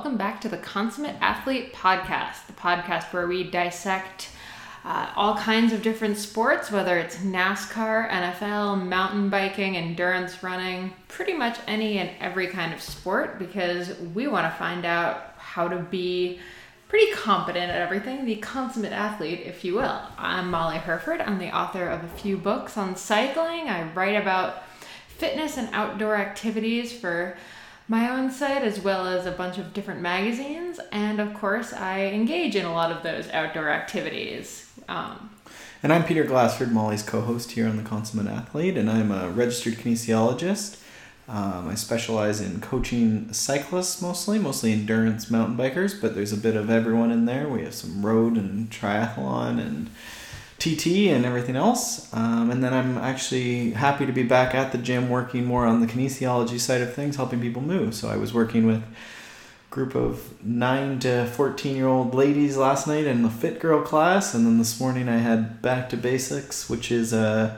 Welcome back to the Consummate Athlete Podcast, the podcast where we dissect uh, all kinds of different sports, whether it's NASCAR, NFL, mountain biking, endurance running, pretty much any and every kind of sport, because we want to find out how to be pretty competent at everything, the consummate athlete, if you will. I'm Molly Hurford. I'm the author of a few books on cycling. I write about fitness and outdoor activities for my own site as well as a bunch of different magazines and of course i engage in a lot of those outdoor activities um, and i'm peter glassford molly's co-host here on the consummate athlete and i'm a registered kinesiologist. Um, i specialize in coaching cyclists mostly mostly endurance mountain bikers but there's a bit of everyone in there. We have some road and triathlon and TT and everything else. Um, and then I'm actually happy to be back at the gym working more on the kinesiology side of things, helping people move. So I was working with a group of 9 to 14 year old ladies last night in the Fit Girl class. And then this morning I had Back to Basics, which is uh,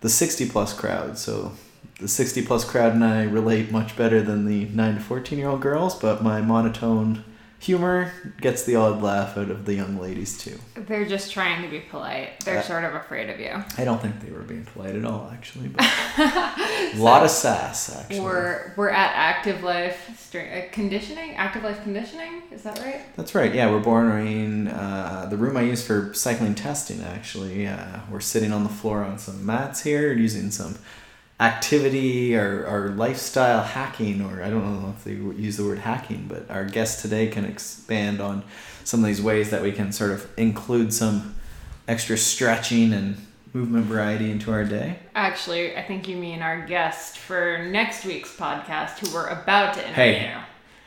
the 60 plus crowd. So the 60 plus crowd and I relate much better than the 9 to 14 year old girls, but my monotone humor gets the odd laugh out of the young ladies too. They're just trying to be polite. They're uh, sort of afraid of you. I don't think they were being polite at all, actually. But a so lot of sass, actually. We're we're at active life uh, conditioning. Active life conditioning is that right? That's right. Yeah, we're borrowing uh, the room I use for cycling testing. Actually, uh, we're sitting on the floor on some mats here, using some activity or, or lifestyle hacking, or I don't know if they use the word hacking, but our guest today can expand on some of these ways that we can sort of include some extra stretching and movement variety into our day. Actually, I think you mean our guest for next week's podcast, who we're about to interview. Hey,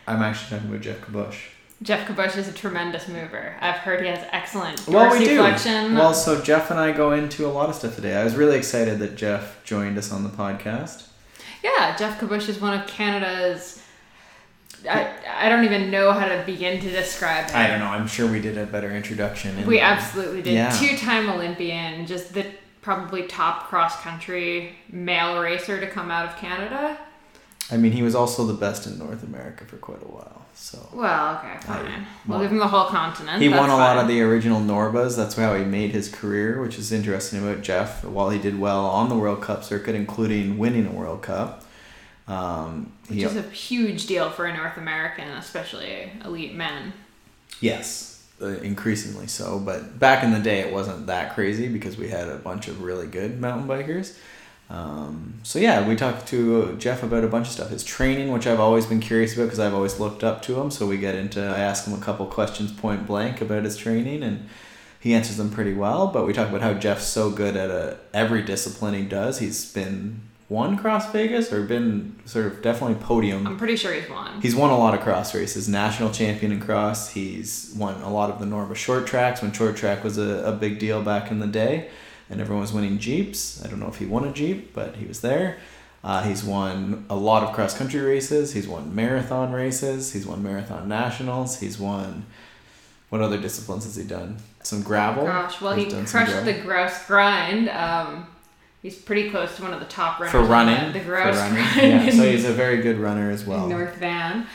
I'm actually talking about Geoff Kabush. Geoff Kabush is a tremendous mover. I've heard he has excellent well, we do. Well, so Geoff and I go into a lot of stuff today. I was really excited that Geoff joined us on the podcast. Yeah, Geoff Kabush is one of Canada's. I, I don't even know how to begin to describe him. I don't know. I'm sure we did a better introduction. we the, absolutely did. Yeah. Two time Olympian, just the probably top cross country male racer to come out of Canada. I mean, he was also the best in North America for quite a while. So well, okay, fine. I, we'll give him the whole continent. He won a fine. lot of the original Norbas. That's how he made his career, which is interesting about Geoff. While he did well on the World Cup circuit, including winning a World Cup, um, which he, is a huge deal for a North American, especially elite men. Yes, uh, increasingly so. But back in the day, it wasn't that crazy because we had a bunch of really good mountain bikers. Um, so yeah, we talked to Geoff about a bunch of stuff. His training, which I've always been curious about because I've always looked up to him. So we get into, I ask him a couple questions point blank about his training, and he answers them pretty well. But we talk about how Geoff's so good at a, every discipline he does. He's been won Cross Vegas or been sort of definitely podium. I'm pretty sure he's won. He's won a lot of cross races, national champion in cross. He's won a lot of the Norba short tracks when short track was a, a big deal back in the day and everyone was winning Jeeps. I don't know if he won a Jeep, but he was there. Uh, he's won a lot of cross country races. He's won marathon races. He's won marathon nationals. He's won. What other disciplines has he done? Some gravel. Oh gosh, well, he crushed the grouse grind. Um, he's pretty close to one of the top runners for running. The, the grouse running. grind. Yeah, so he's a very good runner as well. North Van.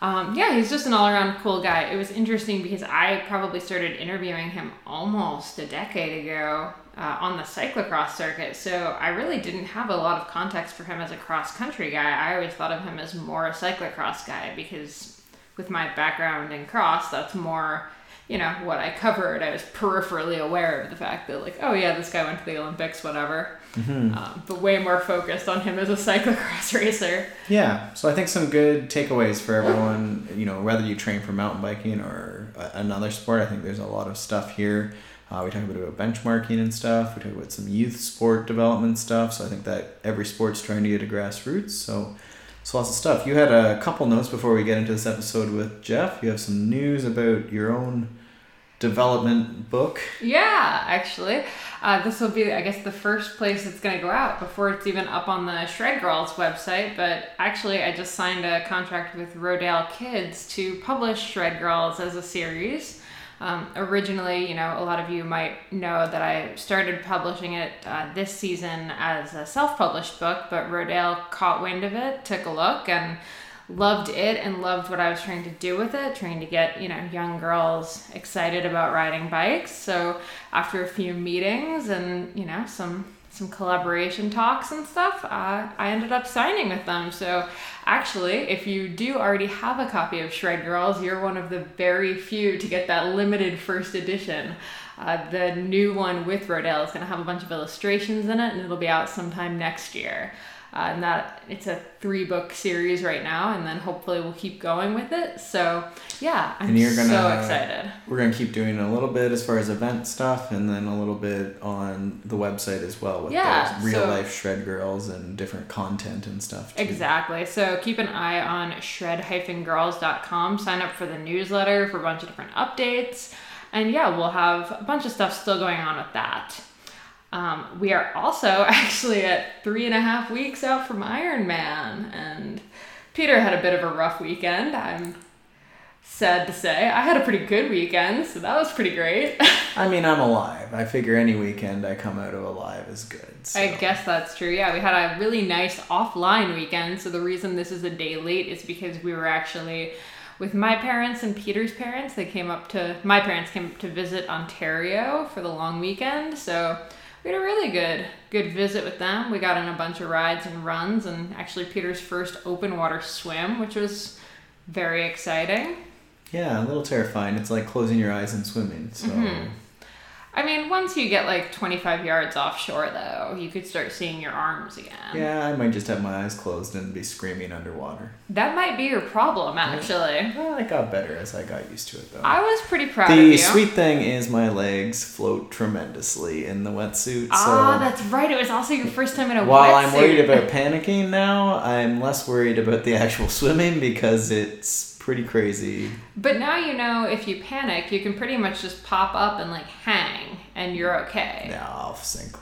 Um, yeah, he's just an all around cool guy. It was interesting because I probably started interviewing him almost a decade ago uh, on the cyclocross circuit, so I really didn't have a lot of context for him as a cross country guy. I always thought of him as more a cyclocross guy because with my background in cross, that's more you know what I covered. I was peripherally aware of the fact that like, oh yeah, this guy went to the Olympics, whatever. Mm-hmm. Um, but way more focused on him as a cyclocross racer. Yeah, so I think some good takeaways for everyone. You know, whether you train for mountain biking or another sport, I think there's a lot of stuff here. Uh, we talk a bit about benchmarking and stuff. We talk about some youth sport development stuff. So I think that every sport's trying to get a grassroots. So so lots of stuff. You had a couple notes before we get into this episode with Geoff. You have some news about your own development book. Yeah, actually. Uh, this will be, I guess, the first place it's going to go out before it's even up on the Shred Girls website. But actually, I just signed a contract with Rodale Kids to publish Shred Girls as a series. Um, originally, you know, a lot of you might know that I started publishing it uh, this season as a self published book, but Rodale caught wind of it, took a look, and loved it and loved what I was trying to do with it, trying to get, you know, young girls excited about riding bikes. So after a few meetings and, you know, some some collaboration talks and stuff, uh, I ended up signing with them. So actually, if you do already have a copy of Shred Girls, you're one of the very few to get that limited first edition. Uh, the new one with Rodale is going to have a bunch of illustrations in it, and it'll be out sometime next year. Uh, and that it's a three book series right now, and then hopefully we'll keep going with it. So yeah, I'm And you're gonna- so excited. We're gonna keep doing a little bit as far as event stuff, and then a little bit on the website as well with Yeah, those real so- life shred girls and different content and stuff. Too. Exactly. So keep an eye on shred-girls.com. Sign up for the newsletter for a bunch of different updates. And yeah, we'll have a bunch of stuff still going on with that. Um, we are also actually at three and a half weeks out from Ironman. And Peter had a bit of a rough weekend. I'm sad to say. I had a pretty good weekend, so that was pretty great. I mean, I'm alive. I figure any weekend I come out of alive is good. So. I guess that's true. Yeah, we had a really nice offline weekend. So the reason this is a day late is because we were actually with my parents and Peter's parents. They came up to my parents came up to visit Ontario for the long weekend. So we had a really good good visit with them. We got in a bunch of rides and runs and actually Peter's first open water swim, which was very exciting. Yeah, a little terrifying. It's like closing your eyes and swimming. So Mm-hmm. I mean, once you get like 25 yards offshore though, you could start seeing your arms again. yeah, I might just have my eyes closed and be screaming underwater. That might be your problem, actually. Well, it got better as I got used to it, though. I was pretty proud of the sweet thing is my legs float tremendously in the wetsuit. Ah, so that's right. It was also your first time in a while wetsuit. While I'm worried about panicking now, I'm less worried about the actual swimming because it's pretty crazy. But now you know if you panic, you can pretty much just pop up and like hang, and you're okay. Yeah, I'll sink.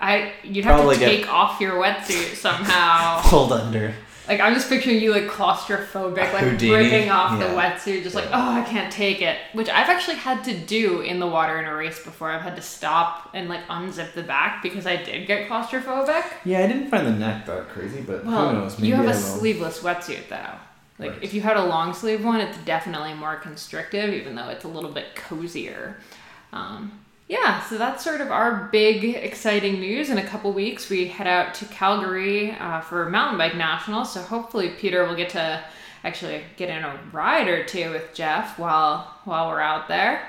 I you'd have Probably to take off your wetsuit somehow. Hold under. like I'm just picturing you like claustrophobic, like Houdini, ripping off the yeah. wetsuit, just like oh I can't take it. Which I've actually had to do in the water in a race before. I've had to stop and like unzip the back because I did get claustrophobic. Yeah, I didn't find the neck that crazy, but Well, who knows? Maybe you have I a will. sleeveless wetsuit though. Like Right. if you had a long sleeve one, it's definitely more constrictive, even though it's a little bit cozier. Um, yeah, so that's sort of our big exciting news. In a couple weeks, we head out to Calgary uh, for mountain bike nationals. So hopefully, Peter will get to actually get in a ride or two with Geoff while while we're out there.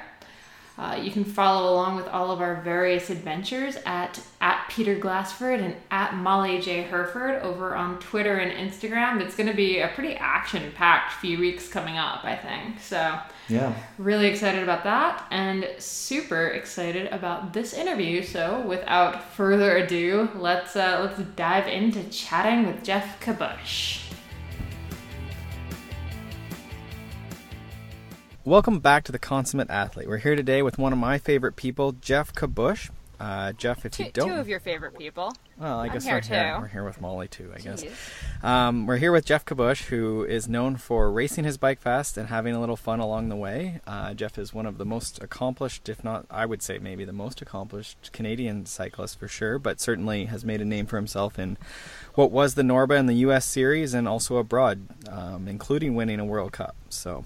Uh, you can follow along with all of our various adventures at at Peter Glassford and at Molly J Hurford over on Twitter and Instagram. It's going to be a pretty action-packed few weeks coming up, I think. So Yeah. really excited about that, and super excited about this interview. So without further ado, let's uh, let's dive into chatting with Geoff Kabush. Welcome back to the Consummate Athlete. We're here today with one of my favorite people, Geoff Kabush. Uh, Geoff, if Two, you don't, two of your favorite people. well, I I'm guess here we're here. too. We're here with Molly too. I guess. Um, we're here with Geoff Kabush, who is known for racing his bike fast and having a little fun along the way. Uh, Geoff is one of the most accomplished, if not, I would say maybe the most accomplished Canadian cyclist for sure, but certainly has made a name for himself in what was the Norba and the U.S. Series and also abroad, um, including winning a World Cup. So.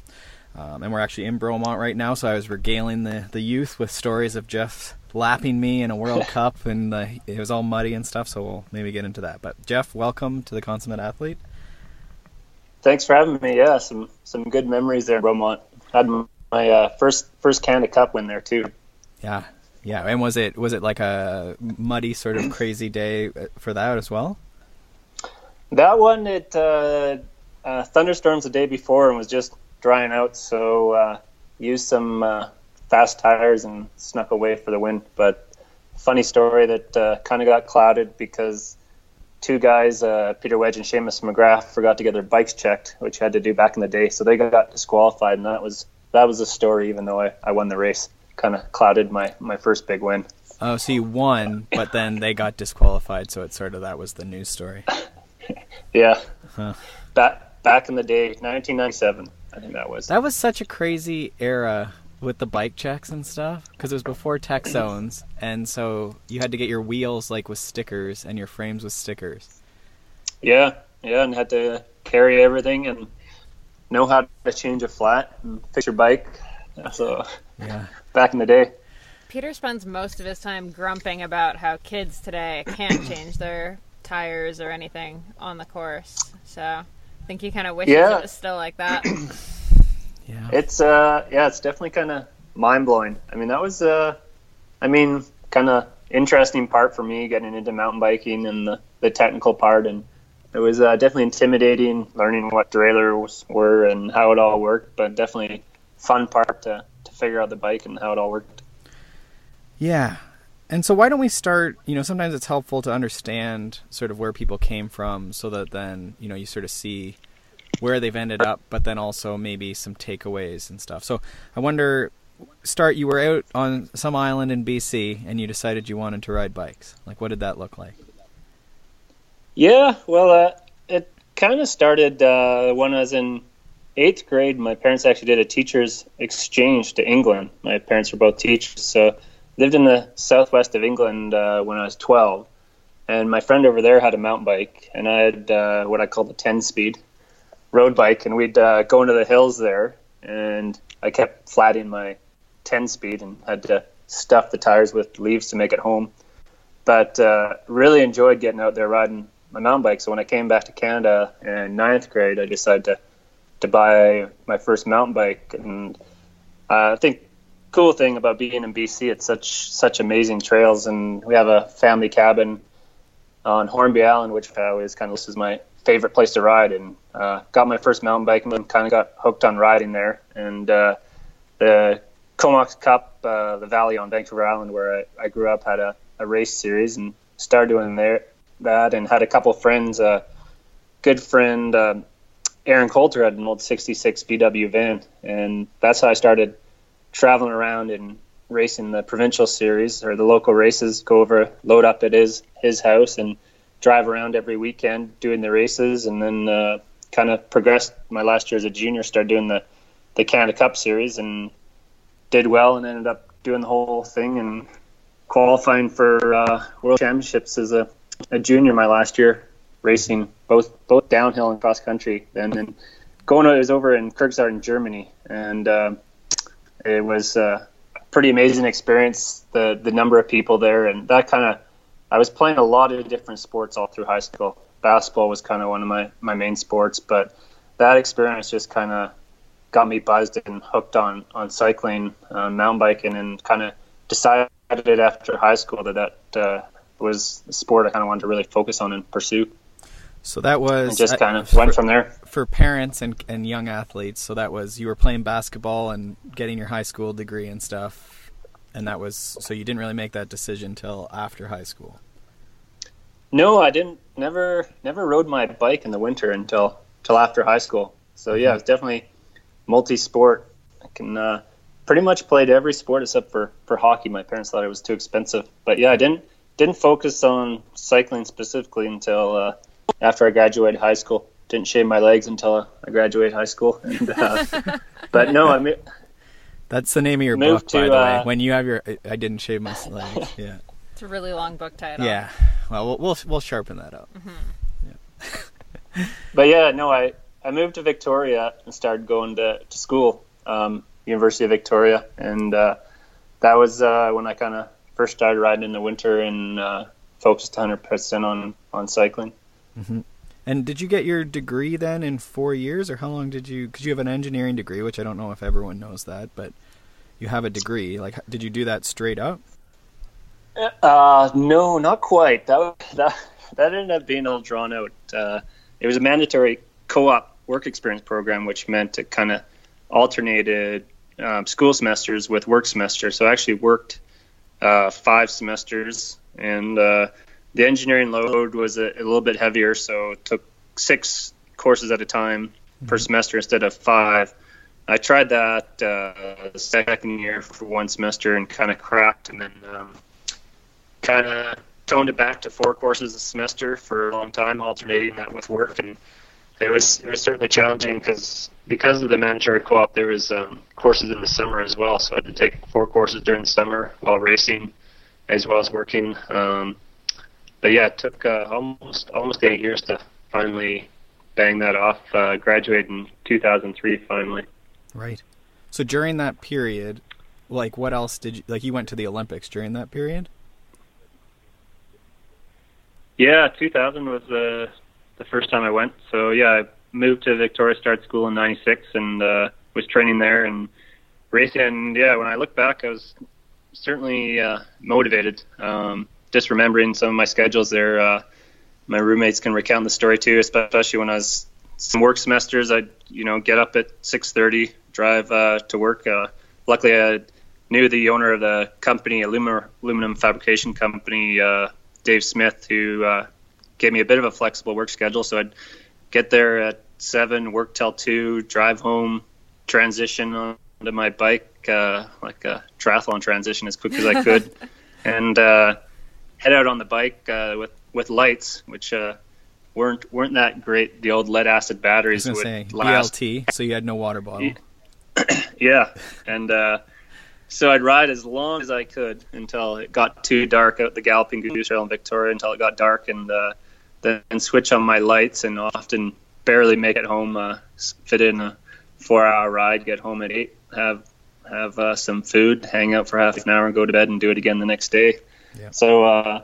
Um, and we're actually in Bromont right now, so I was regaling the, the youth with stories of Geoff lapping me in a World Cup, and uh, it was all muddy and stuff. So we'll maybe get into that. But Geoff, welcome to the Consummate Athlete. Thanks for having me. Yeah, some some good memories there in Bromont. Had my uh, first first Canada Cup win there too. Yeah, yeah. And was it was it like a muddy sort of crazy day uh, for that as well? That one, it uh, uh, thunderstorms the day before and was just drying out, so uh, used some uh, fast tires and snuck away for the win. But funny story that uh, kind of got clouded because two guys, uh, Peter Wedge and Seamus McGrath, forgot to get their bikes checked, which you had to do back in the day. So they got disqualified, and that was that was the story. Even though I, I won the race, kind of clouded my my first big win. Oh, so you won, but then they got disqualified. So it's sort of that was the news story. Yeah. Huh. Back back in the day, 1997, I think that was. That was such a crazy era with the bike checks and stuff because it was before tech zones, and so you had to get your wheels like with stickers and your frames with stickers. Yeah, yeah, and had to carry everything and know how to change a flat and fix your bike. So Yeah. back in the day. Peter spends most of his time grumping about how kids today can't change their tires or anything on the course. So I think he kind of wishes Yeah. it was still like that. Yeah. It's uh yeah, it's definitely kind of mind blowing. I mean, that was uh, I mean, kind of interesting part for me getting into mountain biking and the, the technical part, and it was uh, definitely intimidating learning what derailleurs were and how it all worked, but definitely fun part to to figure out the bike and how it all worked. Yeah. And so why don't we start, you know, sometimes it's helpful to understand sort of where people came from so that then, you know, you sort of see where they've ended up, but then also maybe some takeaways and stuff. So I wonder start you were out on some island in BC and you decided you wanted to ride bikes. Like what did that look like? Yeah, well, uh, it kind of started uh, when I was in eighth grade. My parents actually did a teachers exchange to England. My parents were both teachers, so lived in the southwest of England uh, when I was 12. And my friend over there had a mountain bike, and I had uh, what I called a 10 speed road bike, and we'd uh, go into the hills there. And I kept flatting my 10 speed and had to stuff the tires with leaves to make it home. But uh, really enjoyed getting out there riding my mountain bike. So when I came back to Canada in ninth grade, I decided to to buy my first mountain bike. And uh, I think cool thing about being in BC, it's such such amazing trails, and we have a family cabin on Hornby Island, which I always kind of this is my favorite place to ride. And uh, got my first mountain bike and kind of got hooked on riding there. And uh, the Comox Cup, uh, the Valley on Vancouver Island, where I, I grew up, had a, a race series and started doing there that and had a couple friends. A good friend, uh, Aaron Coulter, had an old '66 VW van, and that's how I started traveling around and racing the provincial series or the local races. Go over, load up at his his house, and drive around every weekend doing the races, and then uh, kind of progressed. My last year as a junior, started doing the the Canada Cup series, and did well, and ended up doing the whole thing and qualifying for uh, world championships as a, a junior my last year racing both both downhill and cross country and then going it was over in Kirchzarten Germany and uh, it was a pretty amazing experience the the number of people there and that kind of I was playing a lot of different sports all through high school basketball was kind of one of my my main sports but that experience just kind of got me buzzed and hooked on on cycling uh, mountain biking and kind of decided after high school that that uh, was a sport I kind of wanted to really focus on and pursue. So that was And just kind of went from there. For parents and and young athletes. So that was you were playing basketball and getting your high school degree and stuff. And that was so you didn't really make that decision till after high school. No, I didn't. Never, never rode my bike in the winter until till after high school. So yeah, it's definitely multi-sport. I can uh, pretty much played every sport except for for hockey. My parents thought it was too expensive, but yeah, I didn't didn't focus on cycling specifically until uh, after I graduated high school. Didn't shave my legs until I graduated high school. And, uh, but no, I mean, That's the name of your Moved book, by to, the way. uh, When you have your, I didn't shave my legs. Yeah, It's a really long book title. yeah. Well, we'll we'll, we'll sharpen that up. but yeah, no, I, I moved to Victoria and started going to, to school, um, University of Victoria, and uh, that was uh, when I kind of first started riding in the winter and uh, focused 100% on on cycling. And did you get your degree then in four years, or how long did you? Because you have an engineering degree, which I don't know if everyone knows that, but you have a degree. Like, did you do that straight up? Uh, no, not quite. That that that ended up being all drawn out. Uh, it was a mandatory co-op work experience program, which meant it kind of alternated um, school semesters with work semesters. So I actually worked uh, five semesters, and uh, the engineering load was a, a little bit heavier, so took six courses at a time per semester instead of five. I tried that uh, the second year for one semester and kind of cracked, and then um, kind of toned it back to four courses a semester for a long time, alternating that with work, and it was it was certainly challenging because because of the mandatory co-op, there was um, courses in the summer as well. So I had to take four courses during the summer while racing, as well as working. Um, but yeah, it took uh, almost almost eight years to finally bang that off. Uh, graduated in 2003 finally. Right. So during that period, like what else did you like? You went to the Olympics during that period. Yeah, 2000 was the the first time I went. So yeah, I moved to Victoria Start School in '96 and uh, was training there and racing. And yeah, when I look back, I was certainly uh, motivated. Um, just remembering some of my schedules there, uh, my roommates can recount the story too, especially when I was some work semesters. I'd you know get up at 6:30, drive uh, to work. Uh, luckily, I knew the owner of the company, aluminum, aluminum fabrication company, uh, Dave Smith, who uh, gave me a bit of a flexible work schedule. So I'd get there at seven, work till two, drive home, transition onto my bike, uh, like a triathlon transition as quick as I could, and uh, head out on the bike uh, with with lights, which uh, weren't weren't that great. The old lead acid batteries would say last. BLT, so you had no water bottle. Yeah, and uh, so I'd ride as long as I could until it got too dark out the Galloping Goose Trail in Victoria until it got dark, and uh, then switch on my lights and often barely make it home. Uh, fit in a four-hour ride, get home at eight, have have uh, some food, hang out for half an hour, and go to bed, and do it again the next day. Yeah. So uh,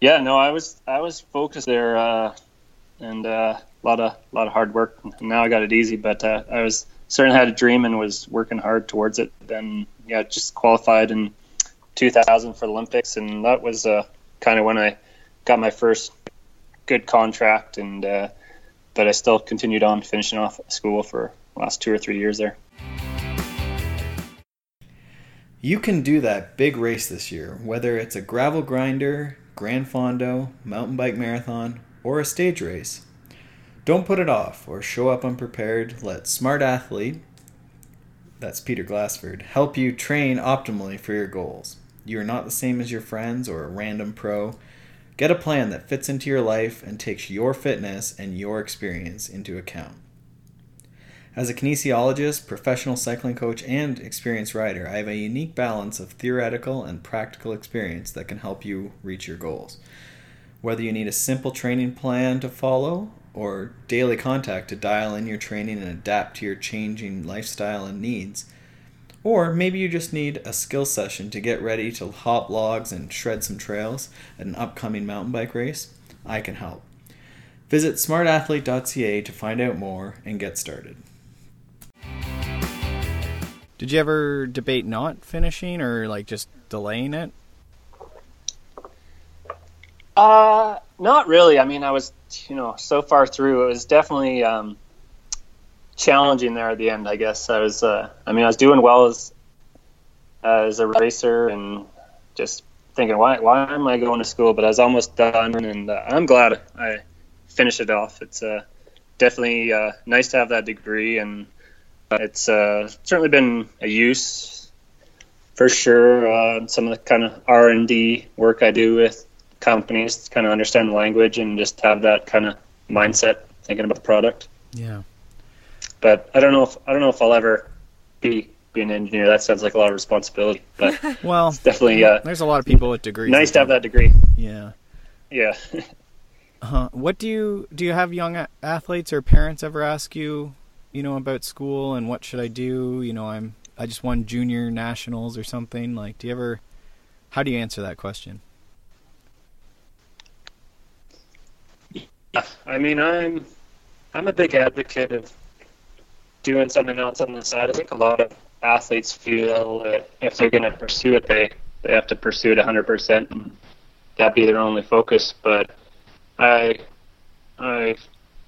yeah, no, I was I was focused there, uh, and uh, a lot of a lot of hard work. Now I got it easy, but uh, I was certainly had a dream and was working hard towards it. Then yeah, just qualified in 2000 for the Olympics, and that was uh, kind of when I got my first good contract. And uh, but I still continued on finishing off school for the last two or three years there. You can do that big race this year, whether it's a gravel grinder, Grand Fondo, mountain bike marathon, or a stage race. Don't put it off or show up unprepared. Let Smart Athlete, that's Peter Glassford, help you train optimally for your goals. You are not the same as your friends or a random pro. Get a plan that fits into your life and takes your fitness and your experience into account. As a kinesiologist, professional cycling coach, and experienced rider, I have a unique balance of theoretical and practical experience that can help you reach your goals. Whether you need a simple training plan to follow or daily contact to dial in your training and adapt to your changing lifestyle and needs, or maybe you just need a skill session to get ready to hop logs and shred some trails at an upcoming mountain bike race, I can help. Visit smartathlete.ca to find out more and get started. Did you ever debate not finishing or like just delaying it? Uh, not really. I mean, I was, you know, so far through, it was definitely um, challenging there at the end. I guess I was. Uh, I mean, I was doing well as as a racer and just thinking, why why am I going to school? But I was almost done, and uh, I'm glad I finished it off. It's uh, definitely uh, nice to have that degree, and it's uh, certainly been a use for sure. Uh, some of the kind of R and D work I do with companies to kind of understand the language and just have that kind of mindset thinking about the product. Yeah. But I don't know if I don't know if I'll ever be be an engineer. That sounds like a lot of responsibility, but Well, it's definitely uh, there's a lot of people with degrees. nice to have that degree. Yeah. Yeah. Uh-huh. What do you do? You have young athletes or parents ever ask you, you know, about school and what should I do? You know, I'm I just won junior nationals or something. Like, do you ever? How do you answer that question? Yeah, I mean, I'm I'm a big advocate of doing something else on the side. I think a lot of athletes feel that if they're going to pursue it, they they have to pursue it 100% and that be their only focus. But I I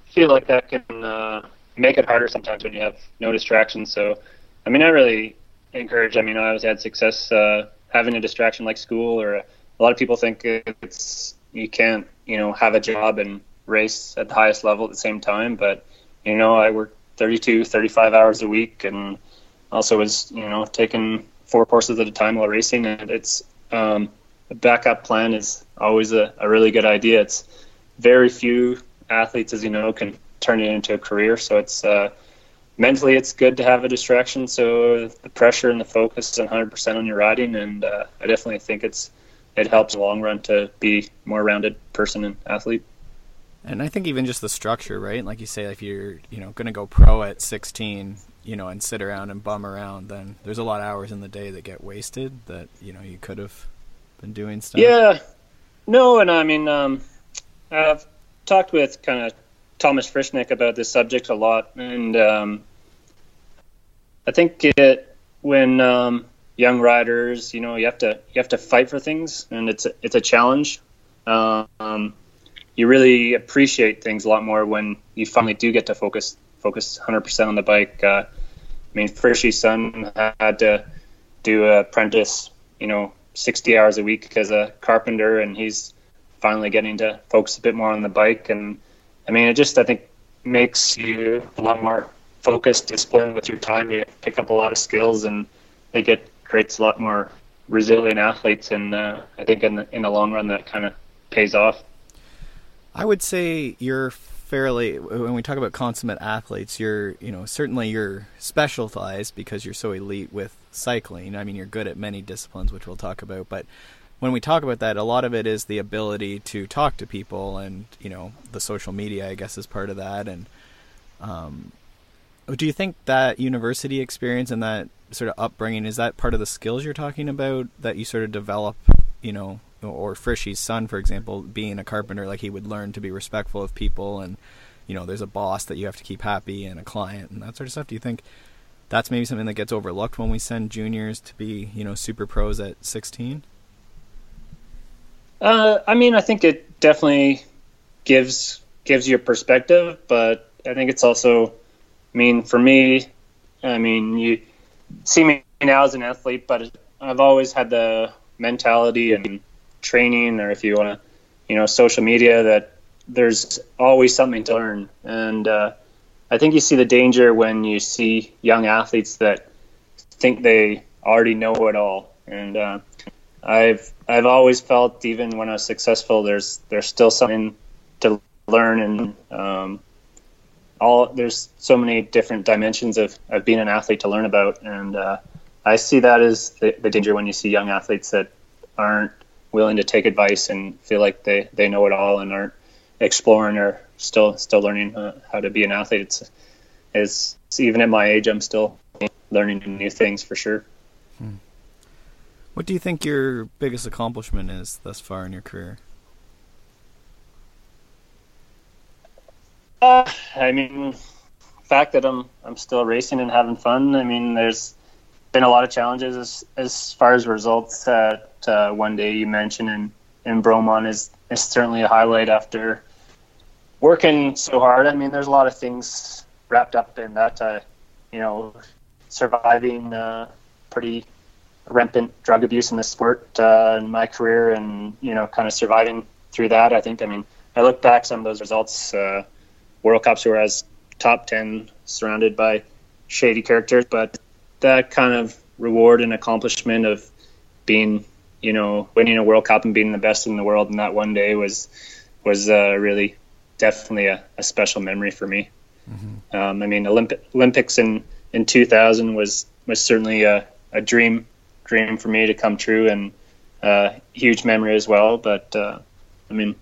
feel like that can uh, make it harder sometimes when you have no distractions. So, I mean, I really encourage. I mean, I always had success uh, having a distraction like school, or a lot of people think it's you can't, you know, have a job and race at the highest level at the same time. But you know, I worked 32, 35 hours a week, and also was, you know, taking four courses at a time while racing. And it's um, a backup plan is always a, a really good idea. It's very few athletes, as you know, can turn it into a career. So it's uh, mentally it's good to have a distraction. So the pressure and the focus is 100% on your riding, and uh, I definitely think it's it helps in the long run to be more rounded person and athlete. And I think even just the structure, right? Like you say, if you're you know going to go pro at 16, you know, and sit around and bum around, then there's a lot of hours in the day that get wasted that you know you could have been doing stuff. Yeah, no, and I mean, um, I've talked with kind of Thomas Frischknecht about this subject a lot, and um, I think it when um, young riders, you know, you have to you have to fight for things, and it's a, it's a challenge. Um, you really appreciate things a lot more when you finally do get to focus focus 100% on the bike. Uh, I mean, Frishy's son had to do apprentice, you know, 60 hours a week as a carpenter, and he's finally getting to focus a bit more on the bike. And I mean, it just I think makes you a lot more focused, disciplined with your time. You pick up a lot of skills, and I think it creates a lot more resilient athletes. And uh, I think in the in the long run, that kind of pays off. I would say you're fairly when we talk about consummate athletes, you're you know certainly you're specialized because you're so elite with cycling. I mean, you're good at many disciplines, which we'll talk about, but when we talk about that, a lot of it is the ability to talk to people, and you know, the social media, I guess, is part of that. And um, do you think that university experience and that sort of upbringing is that part of the skills you're talking about that you sort of develop? You know, or Frishy's son, for example, being a carpenter, like he would learn to be respectful of people, and you know, there's a boss that you have to keep happy and a client and that sort of stuff. Do you think that's maybe something that gets overlooked when we send juniors to be, you know, super pros at 16? Uh, I mean, I think it definitely gives gives you a perspective, but I think it's also, I mean, for me, I mean, you see me now as an athlete, but I've always had the mentality and training or if you want to, you know, social media that there's always something to learn. And uh, I think you see the danger when you see young athletes that think they already know it all. And uh, I've I've always felt even when I was successful, there's there's still something to learn and um, all there's so many different dimensions of, of being an athlete to learn about and uh, I see that as the, the danger when you see young athletes that aren't willing to take advice and feel like they, they know it all and aren't exploring or still still learning uh, how to be an athlete. It's, it's even at my age, I'm still learning new things for sure. Hmm. What do you think your biggest accomplishment is thus far in your career? Uh, I mean, fact that I'm I'm still racing and having fun. I mean, there's been a lot of challenges as, as far as results that uh, one day you mentioned in, in Bromont is, is certainly a highlight after working so hard. I mean, there's a lot of things wrapped up in that. Uh, you know, surviving uh, pretty rampant drug abuse in the sport uh, in my career, and you know, kind of surviving through that. I think. I mean, I look back some of those results, uh, World Cups where I was top ten, surrounded by shady characters, but that kind of reward and accomplishment of being, you know, winning a World Cup and being the best in the world in that one day was was uh, really definitely a, a, special memory for me. Mm-hmm. Um, I mean, Olymp- Olympics in, in 2000 was was certainly a, a dream dream for me to come true and uh, huge memory as well. But uh, I mean,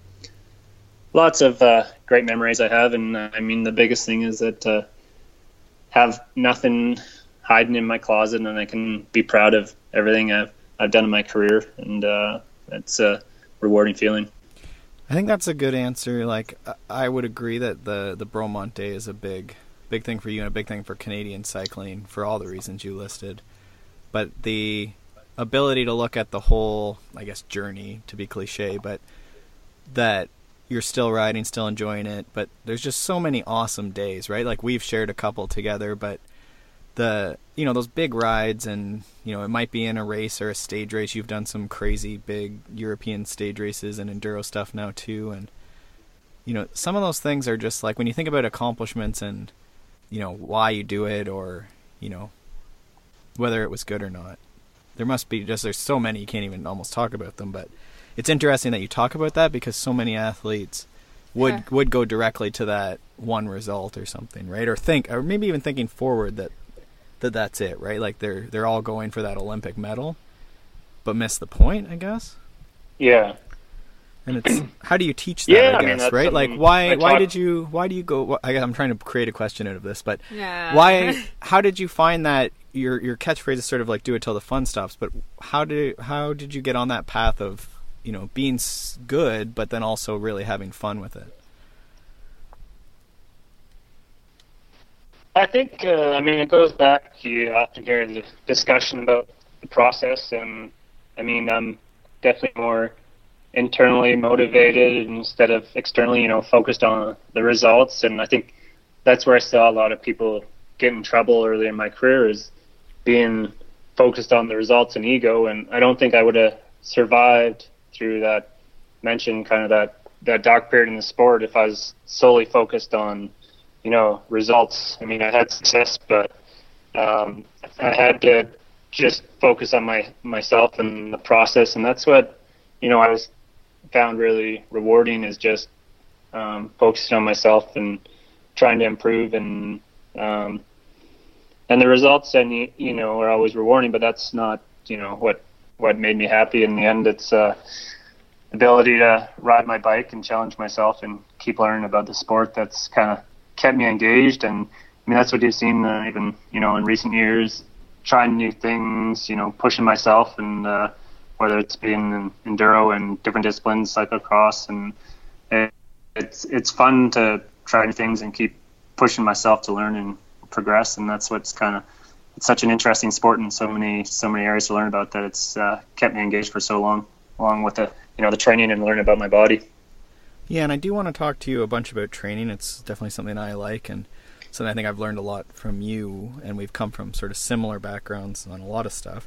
lots of uh, great memories I have, and uh, I mean, the biggest thing is that uh, have nothing hiding in my closet, and I can be proud of everything I've I've done in my career, and uh, it's a rewarding feeling. I think that's a good answer. Like I would agree that the the Bromont Day is a big big thing for you and a big thing for Canadian cycling for all the reasons you listed. But the ability to look at the whole, I guess, journey to be cliche, but that you're still riding, still enjoying it, but there's just so many awesome days, right? Like we've shared a couple together, but the you know those big rides and you know it might be in a race or a stage race you've done some crazy big european stage races and enduro stuff now too and you know some of those things are just like when you think about accomplishments and you know why you do it or you know whether it was good or not there must be just there's so many you can't even almost talk about them but it's interesting that you talk about that because so many athletes would yeah. would go directly to that one result or something right or think or maybe even thinking forward that that that's it, right? Like they're they're all going for that Olympic medal, but miss the point, I guess. Yeah. And it's how do you teach that? Yeah, I I mean, guess right. Like why I why did you why do you go? I guess I'm trying to create a question out of this, but Yeah. why? How did you find that your your catchphrase is sort of like "do it till the fun stops"? But how did how did you get on that path of you know being good, but then also really having fun with it? I think, uh, I mean, it goes back. To you often hear the discussion about the process, and I mean, I'm definitely more internally motivated instead of externally, you know, focused on the results. And I think that's where I saw a lot of people get in trouble early in my career is being focused on the results and ego. And I don't think I would have survived through that mentioned kind of that that dark period in the sport if I was solely focused on you know, results. I mean, I had success, but um, I had to just focus on my myself and the process, and that's what you know I was found really rewarding is just um, focusing on myself and trying to improve and um, and the results and you, know are always rewarding, but that's not you know what what made me happy in the end. It's uh, ability to ride my bike and challenge myself and keep learning about the sport. That's kind of kept me engaged, and I mean that's what you've seen uh, even you know in recent years, trying new things, you know, pushing myself, and uh, whether it's in enduro and different disciplines, cyclocross, and it, it's it's fun to try new things and keep pushing myself to learn and progress, and that's what's kind of it's such an interesting sport and so many so many areas to learn about that it's uh, kept me engaged for so long, along with the you know the training and learning about my body. Yeah, and I do want to talk to you a bunch about training. It's definitely something I like and something I think I've learned a lot from you and we've come from sort of similar backgrounds on a lot of stuff.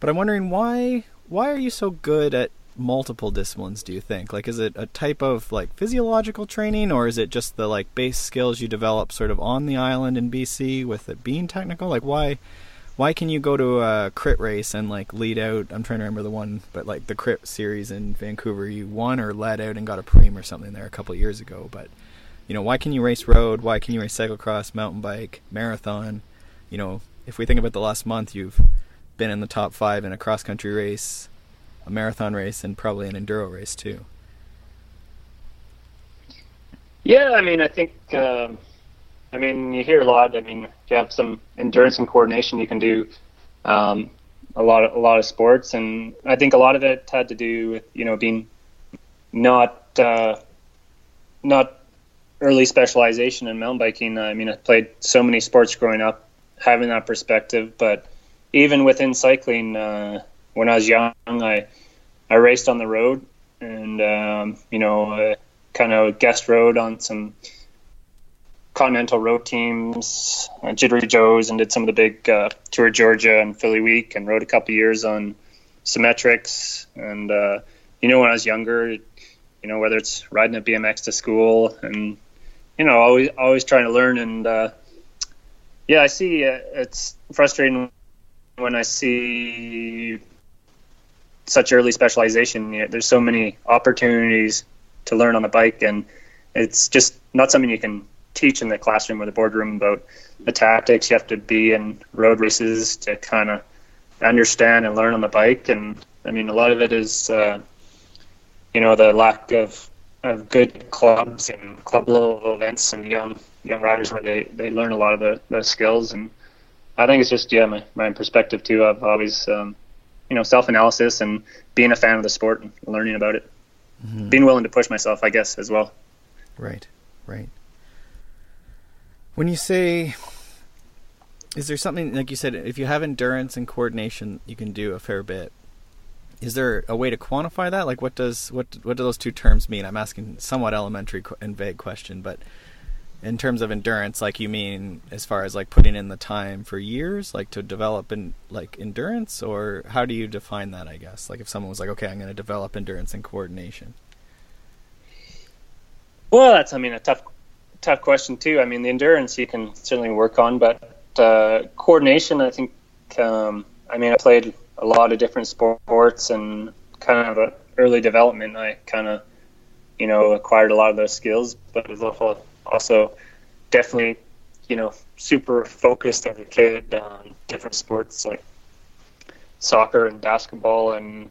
But I'm wondering why why are you so good at multiple disciplines, do you think? Like is it a type of like physiological training or is it just the like base skills you develop sort of on the island in BC with it being technical? Like why why can you go to a crit race and like lead out i'm trying to remember the one but like the crit series in vancouver you won or led out and got a preem or something there a couple years ago but you know why can you race road why can you race cyclocross mountain bike marathon you know if we think about the last month you've been in the top five in a cross country race a marathon race and probably an enduro race too Yeah, I mean, I think, um, I mean, you hear a lot. I mean, if you have some endurance and coordination, you can do um, a lot of a lot of sports, and I think a lot of it had to do with you know being not uh, not early specialization in mountain biking. I mean, I played so many sports growing up, having that perspective. But even within cycling, uh, when I was young, I I raced on the road, and um, you know, uh, kind of guest rode on some continental road teams, uh, Jittery Joe's, and did some of the big uh, Tour Georgia and Philly Week, and rode a couple years on Symmetrics. And uh, you know, when I was younger, you know, whether it's riding a BMX to school, and you know, always always trying to learn. And uh, yeah, I see uh, it's frustrating when I see such early specialization. There's so many opportunities to learn on the bike, and it's just not something you can teach in the classroom or the boardroom about the tactics. You have to be in road races to kind of understand and learn on the bike. And I mean, a lot of it is, uh, you know, the lack of of good clubs and club level events and young young riders where they, they learn a lot of the, the skills. And I think it's just yeah, my, my perspective too. I've always um, you know self analysis and being a fan of the sport and learning about it, mm-hmm. being willing to push myself, I guess, as well. Right, right. When you say, is there something like you said? If you have endurance and coordination, you can do a fair bit. Is there a way to quantify that? Like, what does what what do those two terms mean? I'm asking somewhat elementary and vague question, but in terms of endurance, like you mean as far as like putting in the time for years, like to develop in like endurance, or how do you define that? I guess like if someone was like, okay, I'm going to develop endurance and coordination. Well, that's I mean a tough tough question too. I mean the endurance you can certainly work on, but uh, coordination, I think. Um, I mean, I played a lot of different sports and kind of a early development. I kind of, you know, acquired a lot of those skills, but it was also also definitely, you know, super focused as a kid on different sports like soccer and basketball and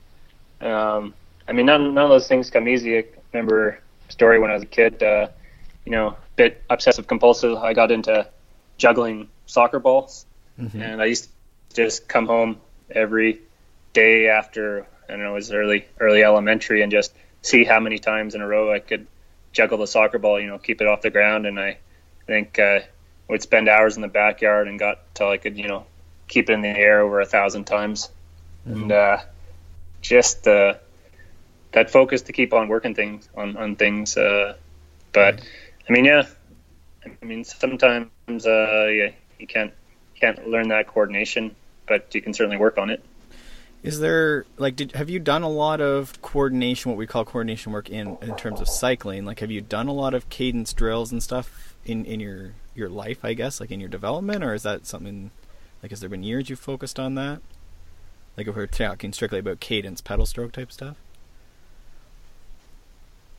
um, I mean, none none of those things come easy. I remember a story when I was a kid. Uh, you know, a bit obsessive compulsive. I got into juggling soccer balls, mm-hmm. and I used to just come home every day after I don't know it was early early elementary and just see how many times in a row I could juggle the soccer ball. You know, keep it off the ground, and I think uh, would spend hours in the backyard and got till I could you know keep it in the air over a thousand times, mm-hmm. and uh, just uh, that focus to keep on working things on on things. Uh, but I mean, yeah, I mean sometimes uh, yeah, you can't can't learn that coordination, but you can certainly work on it. Is there like did have you done a lot of coordination, what we call coordination work in in terms of cycling? Like, have you done a lot of cadence drills and stuff in in your your life? I guess like in your development, or is that something like has there been years you've focused on that? Like if we're talking strictly about cadence, pedal stroke type stuff.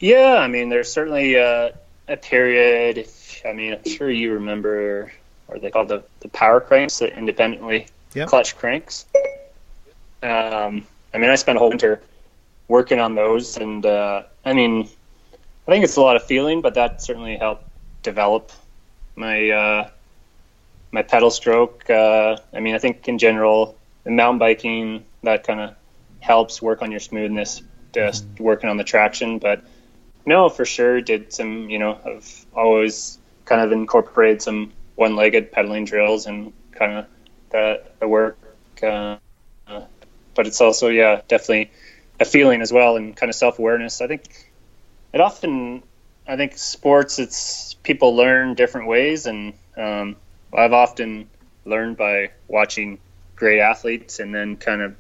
Yeah, I mean, there's certainly uh, a period. I mean, I'm sure you remember, or they called the the power cranks, the independently yep. clutch cranks. Um, I mean, I spent a whole winter working on those, and uh, I mean, I think it's a lot of feeling, but that certainly helped develop my uh, my pedal stroke. Uh, I mean, I think in general, in mountain biking, that kind of helps work on your smoothness, just working on the traction. But no, for sure, did some. You know, I've always kind of incorporated some one-legged pedaling drills and kind of the the work. Uh, but it's also yeah definitely a feeling as well and kind of self-awareness. I think it often i think sports it's people learn different ways and um, i've often learned by watching great athletes and then kind of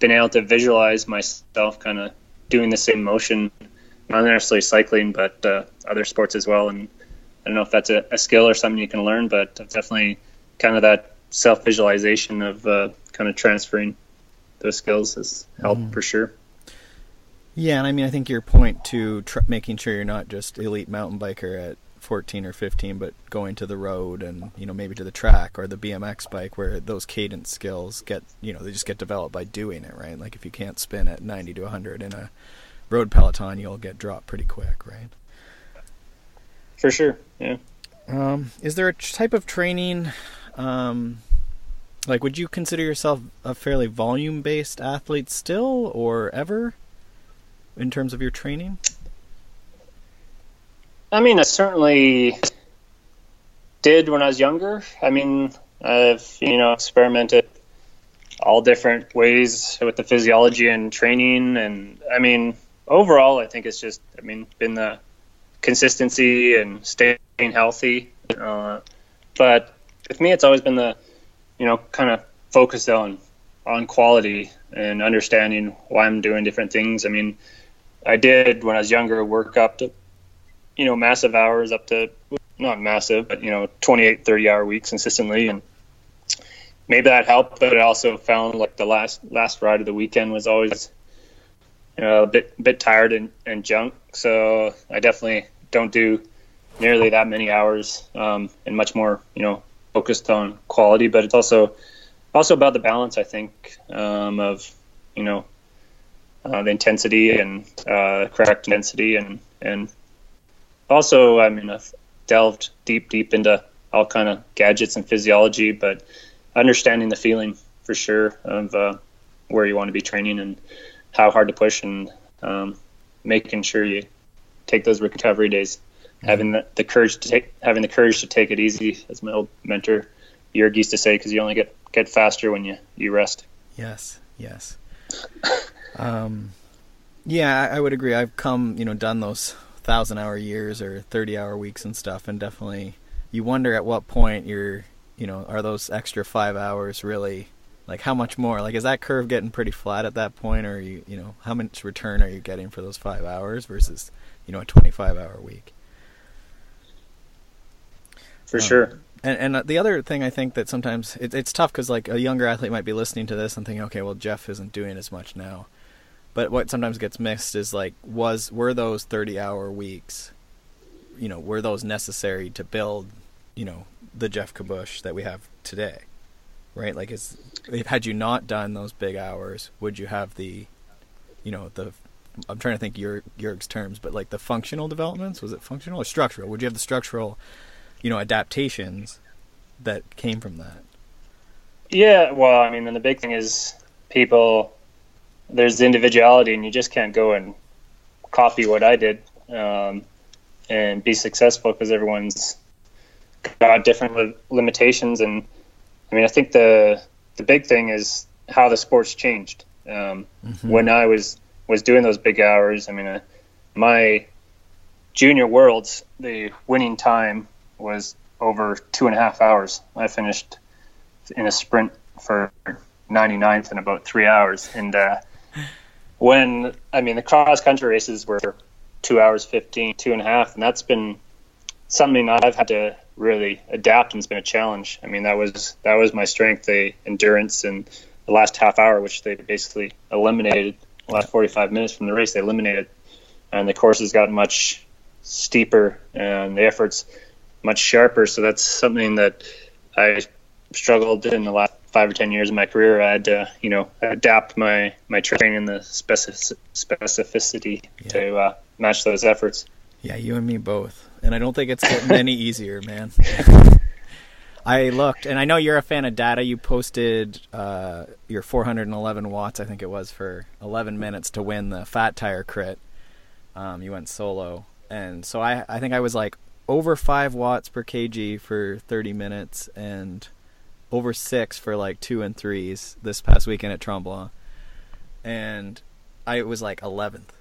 been able to visualize myself kind of doing the same motion not necessarily cycling but uh, other sports as well. And i don't know if that's a, a, skill or something you can learn but definitely kind of that self visualization of uh, kind of transferring those skills has helped mm. for sure. Yeah, and I mean, I think your point to tr- making sure you're not just elite mountain biker at 14 or 15, but going to the road and you know maybe to the track or the BMX bike, where those cadence skills get you know they just get developed by doing it, right? Like if you can't spin at 90 to 100 in a road peloton, you'll get dropped pretty quick, right? For sure, yeah. Um, is there a type of training um, like, would you consider yourself a fairly volume based athlete still or ever in terms of your training? I mean, I certainly did when I was younger. I mean, I've, you know, experimented all different ways with the physiology and training. And I mean, overall, I think it's just, I mean, been the consistency and staying healthy. Uh, but with me, it's always been the, you know, kind of focus on on quality and understanding why I'm doing different things. I mean, I did when I was younger work up to, you know, massive hours up to not massive, but you know, 28, 30 hour weeks consistently, and maybe that helped. But I also found like the last last ride of the weekend was always, you know, a bit bit tired and, and junk. So I definitely don't do nearly that many hours um, and much more, you know, focused on quality, but it's also also about the balance. I think um, of you know uh, the intensity and uh, correct intensity, and and also I mean I've delved deep deep into all kind of gadgets and physiology, but understanding the feeling for sure of uh, where you want to be training and how hard to push, and um, making sure you take those recovery days having the, the courage to take having the courage to take it easy, as my old mentor Jurg used to say, because you only get get faster when you you rest. Yes, yes. um, yeah, I, I would agree. I've come, you know, done those thousand hour years or thirty hour weeks and stuff, and definitely you wonder at what point you're, you know, are those extra five hours really like how much more like is that curve getting pretty flat at that point or you you know how much return are you getting for those five hours versus you know a 25 hour week for um, sure. And, and uh, the other thing I think that sometimes it, it's tough because like a younger athlete might be listening to this and thinking, okay, well Geoff isn't doing as much now. But what sometimes gets missed is like, was were those thirty hour weeks, you know, were those necessary to build, you know, the Geoff Kabush that we have today, right? Like, is had you not done those big hours, would you have the, you know, the I'm trying to think your Jurg's terms, but like the functional developments was it functional or structural? Would you have the structural, you know, adaptations that came from that? Yeah, well, I mean, and the big thing is people. There's the individuality, and you just can't go and copy what I did um, and be successful because everyone's got different li- limitations. And I mean, I think the the big thing is how the sport's changed. Um, mm-hmm. When I was was doing those big hours, I mean, uh, my junior worlds, the winning time was over two and a half hours. I finished in a sprint for 99th in about three hours. And uh, when, I mean, the cross country races were two hours 15, two and a half, and that's been something I've had to really adapt and it's been a challenge. I mean, that was, that was my strength, the endurance and the last half hour, which they basically eliminated the last 45 minutes from the race, they eliminated. And the course has gotten much steeper and the efforts much sharper. So that's something that I struggled in the last five or ten years of my career. I had to, you know, adapt my my training, the specific, specificity yeah. to uh, match those efforts. Yeah, you and me both. And I don't think it's getting any easier, man. I looked, and I know you're a fan of data. You posted uh, your 411 watts, I think it was, for 11 minutes to win the Fat Tire Crit. Um, you went solo, and so I, I think I was like over five watts per kg for 30 minutes, and over six for like two and threes this past weekend at Tremblant, and I was like eleventh,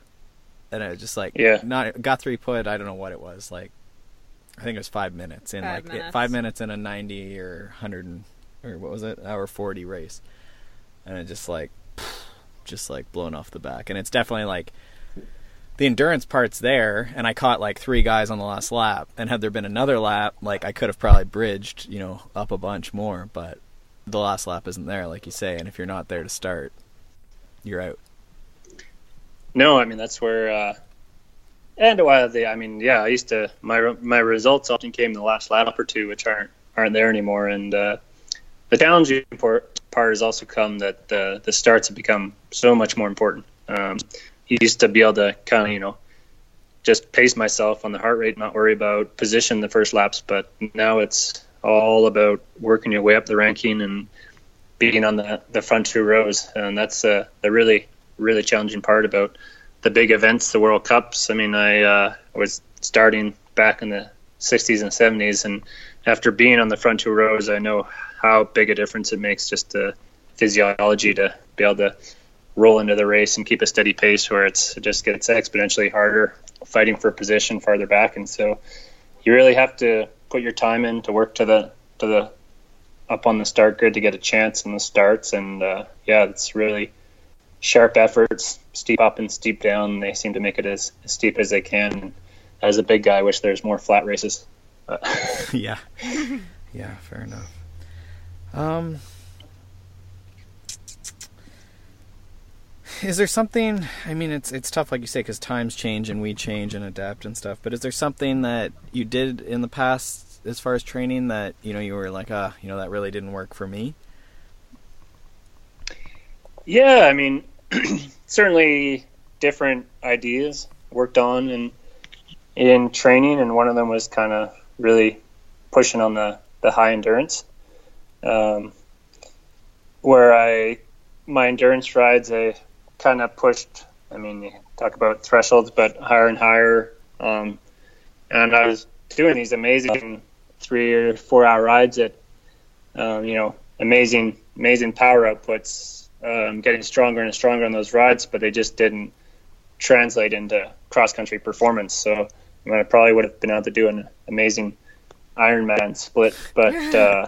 and I was just like yeah. not got three put. I don't know what it was. Like I think it was five minutes in five like minutes. It, five minutes in a ninety or hundred and or what was it? Hour forty race, and it just like just like blown off the back, and it's definitely like the endurance part's there, and I caught like three guys on the last lap. And had there been another lap, like I could have probably bridged, you know, up a bunch more. But the last lap isn't there, like you say. And if you're not there to start, you're out. No, I mean that's where. Uh, and while the, I mean, yeah, I used to my my results often came the last lap or two, which aren't aren't there anymore. And uh, the challenging part, part has also come that the the starts have become so much more important. Um, used to be able to kind of you know just pace myself on the heart rate, not worry about position the first laps. But now it's all about working your way up the ranking and being on the the front two rows, and that's uh, the really really challenging part about the big events, the World Cups. I mean, I uh, was starting back in the 60s and 70s, and after being on the front two rows, I know how big a difference it makes just the physiology to be able to roll into the race and keep a steady pace where it's it just gets exponentially harder fighting for position farther back. And so you really have to put your time in to work to the to the up on the start grid to get a chance in the starts. And uh, yeah it's really sharp efforts steep up and steep down. They seem to make it as, as steep as they can. As a big guy I wish there's more flat races. Yeah. Yeah fair enough. Um is there something? I mean, it's it's tough, like you say, because times change and we change and adapt and stuff. But is there something that you did in the past, as far as training, that you know you were like, ah, you know, that really didn't work for me? Yeah, I mean, certainly different ideas worked on in in training, and one of them was kind of really pushing on the the high endurance, um, where I my endurance rides I kind of pushed. I mean, you talk about thresholds, but higher and higher. Um, and I was doing these amazing three or four hour rides at, um, you know, amazing, amazing power outputs, um, getting stronger and stronger on those rides, but they just didn't translate into cross country performance. So I, mean, I probably would have been able to do an amazing Ironman split, but uh,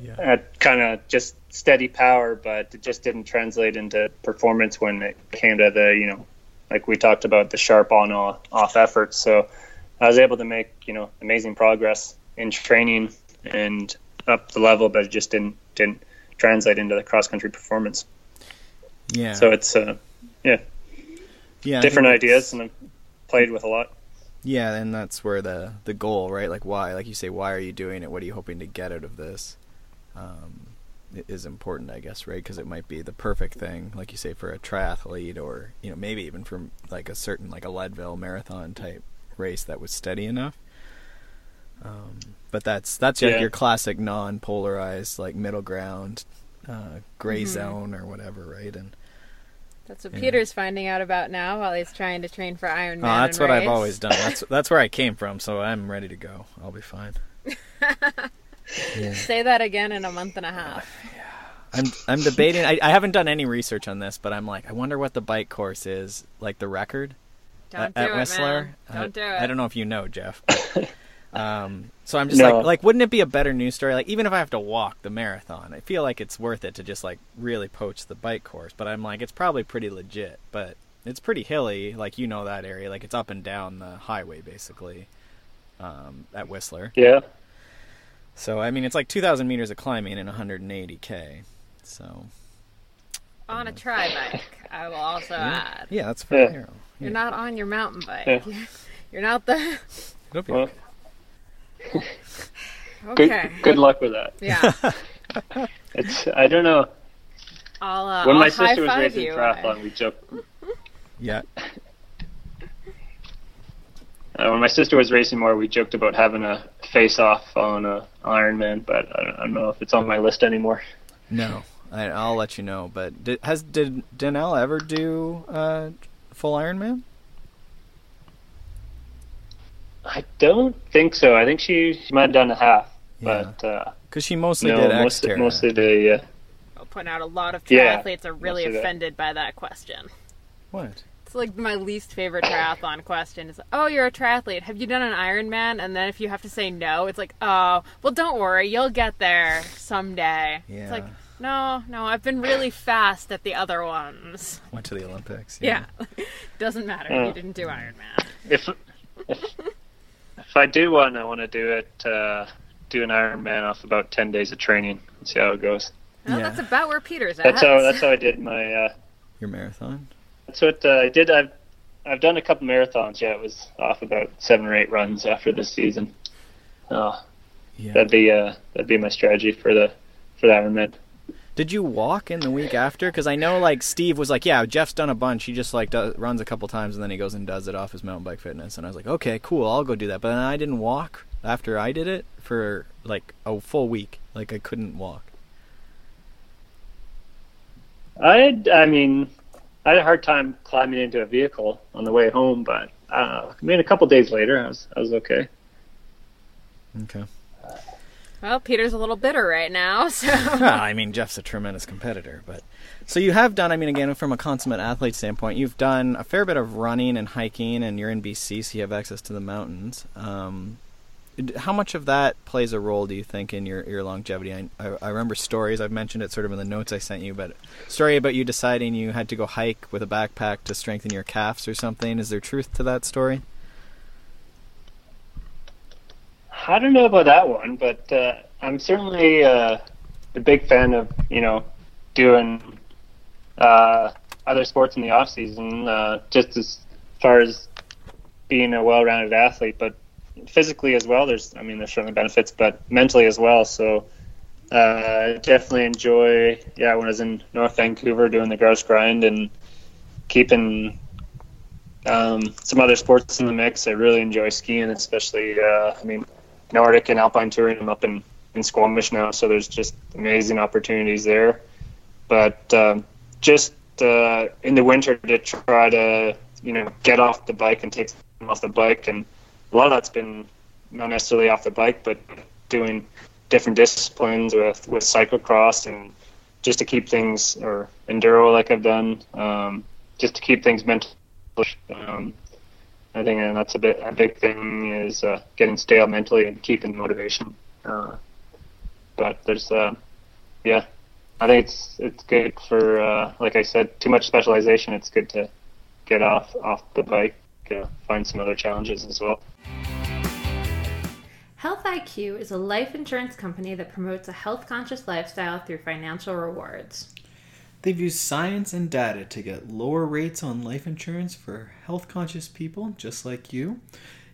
yeah. kind of just steady power, but it just didn't translate into performance when it came to the, you know, like we talked about the sharp on off efforts. So I was able to make, you know, amazing progress in training and up the level, but it just didn't didn't translate into the cross country performance. Yeah. So it's uh, yeah, yeah, different ideas, and I've played with a lot. Yeah, and that's where the the goal, right? Like why, like you say, why are you doing it? What are you hoping to get out of this? Um, is important, I guess, right? Because it might be the perfect thing, like you say, for a triathlete, or you know, maybe even from like a certain like a Leadville marathon type race that was steady enough. Um, but that's that's yeah. your classic non-polarized like middle ground, uh, gray mm-hmm. zone or whatever, right? And that's what yeah. Peter's finding out about now while he's trying to train for Ironman. Oh, that's what race. I've always done. That's that's where I came from, so I'm ready to go. I'll be fine. yeah. Say that again in a month and a half. I'm I'm debating. I, I haven't done any research on this, but I'm like, I wonder what the bike course is, like the record don't at, do at it, Whistler. Man. Don't I, do it. I don't know if you know, Geoff. But, um, so I'm just no. like, like, wouldn't it be a better news story? Like, even if I have to walk the marathon, I feel like it's worth it to just like really poach the bike course. But I'm like, it's probably pretty legit. But it's pretty hilly, like you know that area. Like it's up and down the highway basically um, at Whistler. Yeah. So I mean, it's like 2,000 meters of climbing in 180k. So. On a tri bike, I will also yeah. add. Yeah, that's fair. Yeah. You're not on your mountain bike. Yeah. You're not the. It'll well, okay. Good, good luck with that. Yeah. it's I don't know. I'll, uh, when I'll my sister was racing you, triathlon, we joked. Yeah. Uh, when my sister was racing more, we joked about having a face-off on a Ironman, but I don't, I don't know if it's on my list anymore. No, I, will let you know. But did, has did Danelle ever do uh, full Ironman? I don't think so. I think she, she might have done a half, yeah. but because uh, she mostly no, did most, mostly the yeah. I'll point out a lot of triathletes yeah, are really offended that. by that question. What? It's like my least favorite triathlon question is, "Oh, you're a triathlete. Have you done an Ironman?" And then if you have to say no, it's like, "Oh, well, don't worry, you'll get there someday." Yeah. It's like, no, no, I've been really fast at the other ones. Went to the Olympics. Yeah, yeah. doesn't matter. You didn't do Ironman. If, if if I do one, I want to do it. Uh, do an Ironman off about ten days of training and see how it goes. Well, yeah. That's about where Peter's at. That's how. That's how I did my. Uh, Your marathon. That's what uh, I did. I've I've done a couple marathons. Yeah, it was off about seven or eight runs after this season. Oh, yeah. that'd be uh, that'd be my strategy for the for the Ironman. Did you walk in the week after? Because I know like Steve was like, yeah, Geoff's done a bunch. He just like does, runs a couple times and then he goes and does it off his mountain bike fitness. And I was like, okay, cool, I'll go do that. But then I didn't walk after I did it for like a full week. Like I couldn't walk. I I mean, I had a hard time climbing into a vehicle on the way home, but uh, I mean, a couple days later, I was I was okay. Okay. Well, Peter's a little bitter right now, so. well, I mean, Geoff's a tremendous competitor, but so you have done. I mean, again, from a consummate athlete standpoint, you've done a fair bit of running and hiking, and you're in BC, so you have access to the mountains. Um, how much of that plays a role, do you think, in your, your longevity? I, I, remember stories, I've mentioned it sort of in the notes I sent you, but story about you deciding you had to go hike with a backpack to strengthen your calves or something. Is there truth to that story? I don't know about that one, but uh, I'm certainly uh, a big fan of, you know, doing uh, other sports in the off season, uh, just as far as being a well-rounded athlete, but physically as well. There's, I mean, there's certainly benefits, but mentally as well. So uh, definitely enjoy. Yeah, when I was in North Vancouver doing the grouse grind and keeping um, some other sports in the mix. I really enjoy skiing, especially. Uh, I mean, Nordic and Alpine touring. I'm up in in Squamish now, so there's just amazing opportunities there. But um, just uh, in the winter to try to you know get off the bike and take off the bike and a lot of that's been not necessarily off the bike, but doing different disciplines with with cyclocross and just to keep things or enduro like I've done, um, just to keep things mental. Um, I think and that's a bit a big thing is uh, getting stale mentally and keeping motivation. Uh, but there's uh, yeah, I think it's it's good for uh, like I said, too much specialization. It's good to get off off the bike, uh, find some other challenges as well. Health IQ is a life insurance company that promotes a health conscious lifestyle through financial rewards. They've used science and data to get lower rates on life insurance for health conscious people just like you,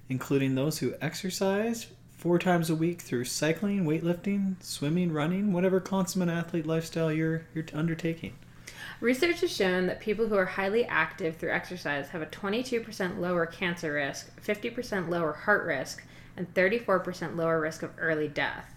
including those who exercise, four times a week through cycling, weightlifting, swimming, running, whatever consummate athlete lifestyle you're you're undertaking. Research has shown that people who are highly active through exercise have a 22% lower cancer risk, 50% lower heart risk, and 34% lower risk of early death.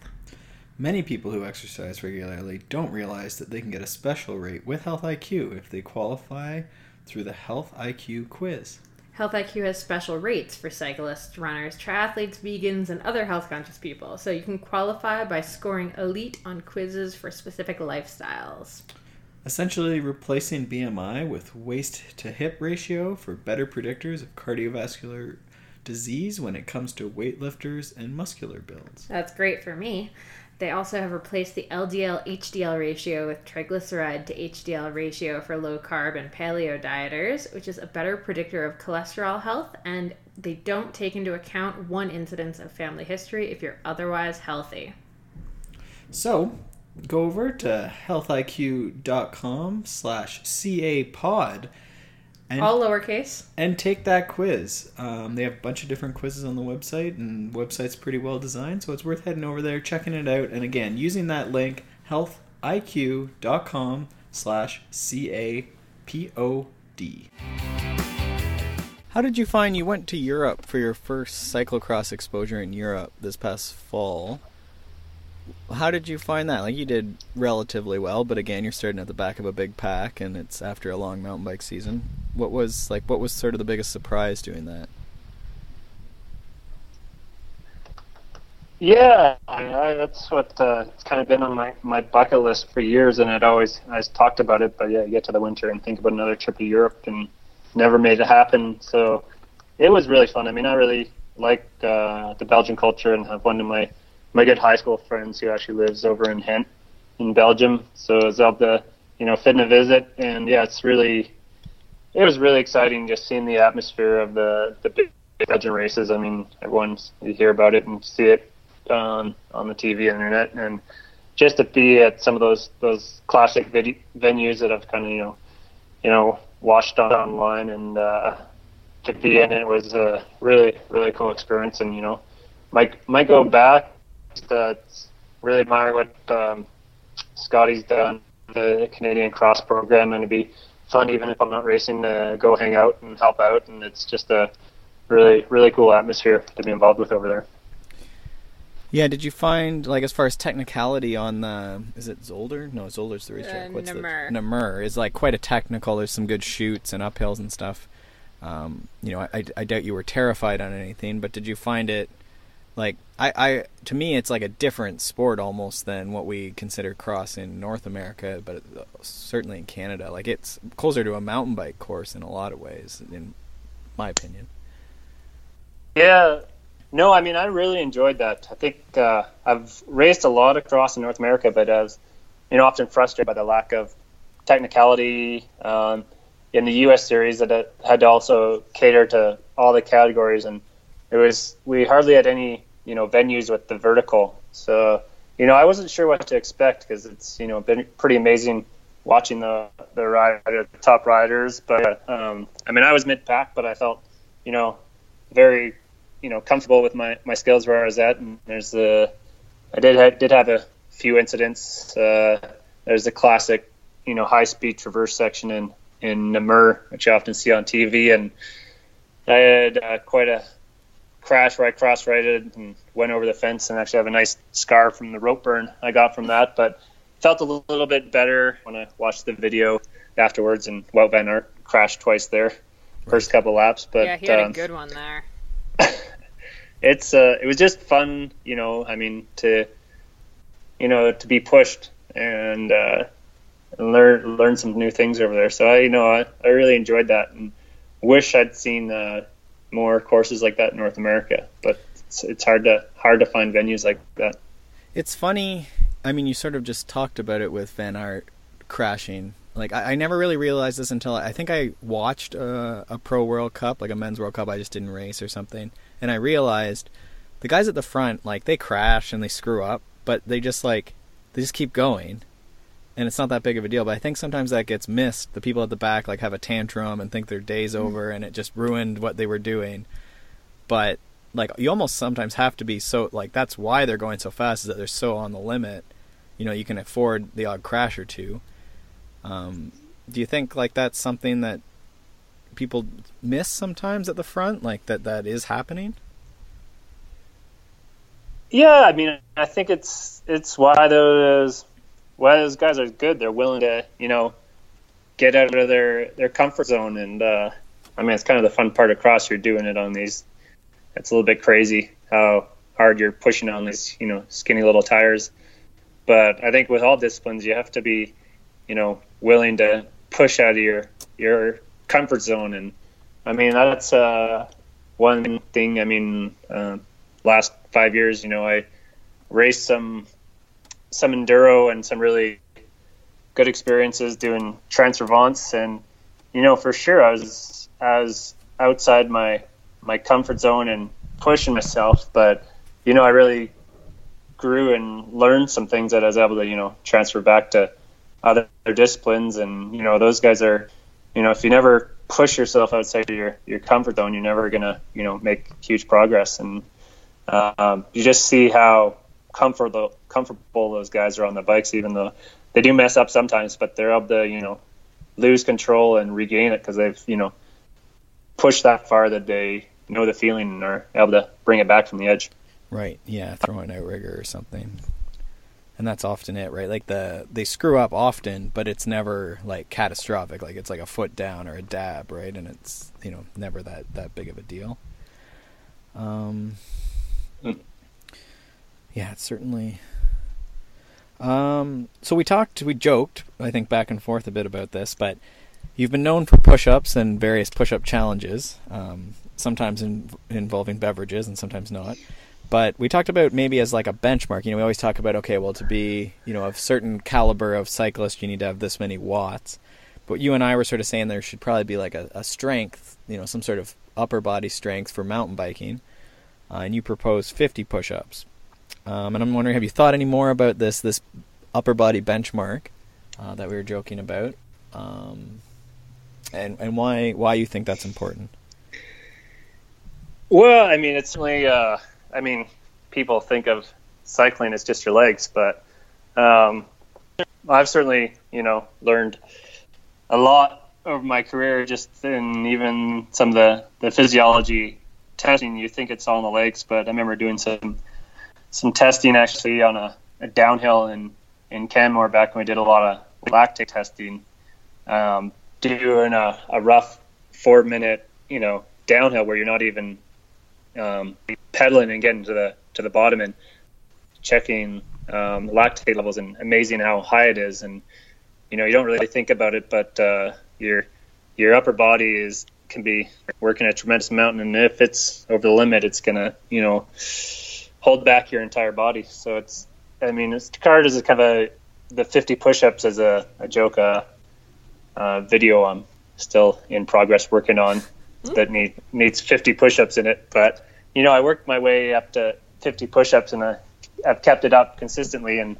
Many people who exercise regularly don't realize that they can get a special rate with Health IQ if they qualify through the Health IQ quiz. Health IQ has special rates for cyclists, runners, triathletes, vegans, and other health conscious people, so you can qualify by scoring elite on quizzes for specific lifestyles. Essentially replacing BMI with waist to hip ratio for better predictors of cardiovascular disease when it comes to weightlifters and muscular builds. That's great for me. They also have replaced the LDL HDL ratio with triglyceride to HDL ratio for low carb and paleo dieters, which is a better predictor of cholesterol health, and they don't take into account one incidence of family history if you're otherwise healthy. So, go over to healthiq.com slash capod and All lowercase. and take that quiz. Um, they have a bunch of different quizzes on the website, and the website's pretty well designed, so it's worth heading over there, checking it out, and again, using that link, healthiq.com slash C-A-P-O-D. How did you find you went to Europe for your first cyclocross exposure in Europe this past fall? How did you find that? Like you did relatively well, but again, you're starting at the back of a big pack, and it's after a long mountain bike season. What was like? What was sort of the biggest surprise doing that? Yeah, I, that's what uh, it's kind of been on my, my bucket list for years, and I'd always I talked about it. But yeah, get to the winter and think about another trip to Europe, and never made it happen. So it was really fun. I mean, I really like uh, the Belgian culture, and have one of my my good high school friends who actually lives over in Ghent in Belgium. So I was able to you know fit in a visit, and yeah, it's really it was really exciting just seeing the atmosphere of the the big Belgian races. I mean, everyone's you hear about it and see it on on the TV internet, and just to be at some of those those classic vid- venues that I've kind of you know you know watched on online and uh, to be in it was a really really cool experience, and you know might might go back. Uh, really admire what um, Scotty's done the Canadian Cross program, and it'd be fun even if I'm not racing to go hang out and help out, and it's just a really really cool atmosphere to be involved with over there. Yeah, did you find like as far as technicality on the is it Zolder? No, Zolder's the racetrack. Uh, What's Namur. the Namur is like quite a technical. There's some good chutes and uphills and stuff. Um, you know, I, I doubt you were terrified on anything, but did you find it like I, I to me it's like a different sport almost than what we consider cross in North America, but certainly in Canada, like it's closer to a mountain bike course in a lot of ways, in my opinion. Yeah, no, I mean I really enjoyed that. I think uh, I've raced a lot across in North America, but I was, you know, often frustrated by the lack of technicality um, in the U.S. series that had to also cater to all the categories, and it was we hardly had any you know venues with the vertical. So you know I wasn't sure what to expect because it's you know been pretty amazing watching the the rider, the top riders. But um, I mean I was mid pack, but I felt you know very you know comfortable with my, my skills where I was at. And there's the I did ha- did have a few incidents. Uh, there's the classic you know high speed traverse section in in Namur, which you often see on TV, and I had uh, quite a crash where I cross righted and went over the fence and actually have a nice scar from the rope burn I got from that. But felt a little bit better when I watched the video afterwards. And Wout Van Aert crashed twice there, first couple laps. But yeah, he had um, a good one there. it's uh, it was just fun, you know. I mean, to you know, to be pushed and uh, learn learn some new things over there. So I, you know, I, I really enjoyed that and wish I'd seen uh, more courses like that in North America. But it's, it's hard to hard to find venues like that. It's funny. I mean, you sort of just talked about it with Van Aert crashing. Like I, I never really realized this until I think I watched a, a Pro World Cup, like a Men's World Cup. I just didn't race or something, and I realized the guys at the front, like they crash and they screw up, but they just like they just keep going, and it's not that big of a deal. But I think sometimes that gets missed. The people at the back like have a tantrum and think their day's over, and it just ruined what they were doing. But like you almost sometimes have to be so like that's why they're going so fast is that they're so on the limit. You know, you can afford the odd crash or two. Um, do you think like that's something that people miss sometimes at the front, like that that is happening? Yeah, I mean, I think it's it's why those why those guys are good. They're willing to you know get out of their their comfort zone, and uh, I mean, it's kind of the fun part of cross. You're doing it on these. It's a little bit crazy how hard you're pushing on these you know skinny little tires, but I think with all disciplines you have to be you know willing to push out of your your comfort zone, and I mean that's uh, one thing. I mean, uh, last five years, you know, I raced some some enduro and some really good experiences doing Trans-Provence, and you know, for sure, I was I was outside my my comfort zone and pushing myself, but you know, I really grew and learned some things that I was able to, you know, transfer back to other disciplines. And, you know, those guys are, you know, if you never push yourself outside your, your comfort zone, you're never to, you know, make huge progress. And um, you just see how comfortable, comfortable those guys are on the bikes, even though they do mess up sometimes, but they're able to, you know, lose control and regain it because they've, you know, pushed that far that they know the feeling and are able to bring it back from the edge. Right. Yeah, throw an outrigger or something. And that's often it, right? Like the they screw up often, but it's never like catastrophic. Like it's like a foot down or a dab, right? And it's you know never that that big of a deal. Um. Mm. Yeah, it's certainly. Um. So we talked, we joked, I think, back and forth a bit about this, but you've been known for push-ups and various push-up challenges. Um, sometimes in, involving beverages and sometimes not. But we talked about maybe as like a benchmark. You know, we always talk about okay, well, to be you know of certain caliber of cyclist, you need to have this many watts. But you and I were sort of saying there should probably be like a, a strength, you know, some sort of upper body strength for mountain biking. Uh, and you propose 50 push-ups. Um, and I'm wondering, have you thought any more about this this upper body benchmark uh, that we were joking about, um, and and why why you think that's important? Well, I mean, it's only Uh, I mean, people think of cycling as just your legs, but um, I've certainly, you know, learned a lot over my career, just in even some of the, the physiology testing. You think it's all in the legs, but I remember doing some some testing actually on a, a downhill in in Canmore back when we did a lot of lactate testing, um, doing a, a rough four minute, you know, downhill where you're not even um, pedaling and getting to the to the bottom and checking um, lactate levels and amazing how high it is. And you know, you don't really think about it, but uh, your your upper body is can be working a tremendous amount, and if it's over the limit, it's gonna you know hold back your entire body. So it's I mean, it's card is kind of a the 50 push-ups as a, a joke uh, uh, video I'm still in progress working on that need needs 50 push-ups in it. But you know, I worked my way up to 50 push-ups, and I, I've kept it up consistently, and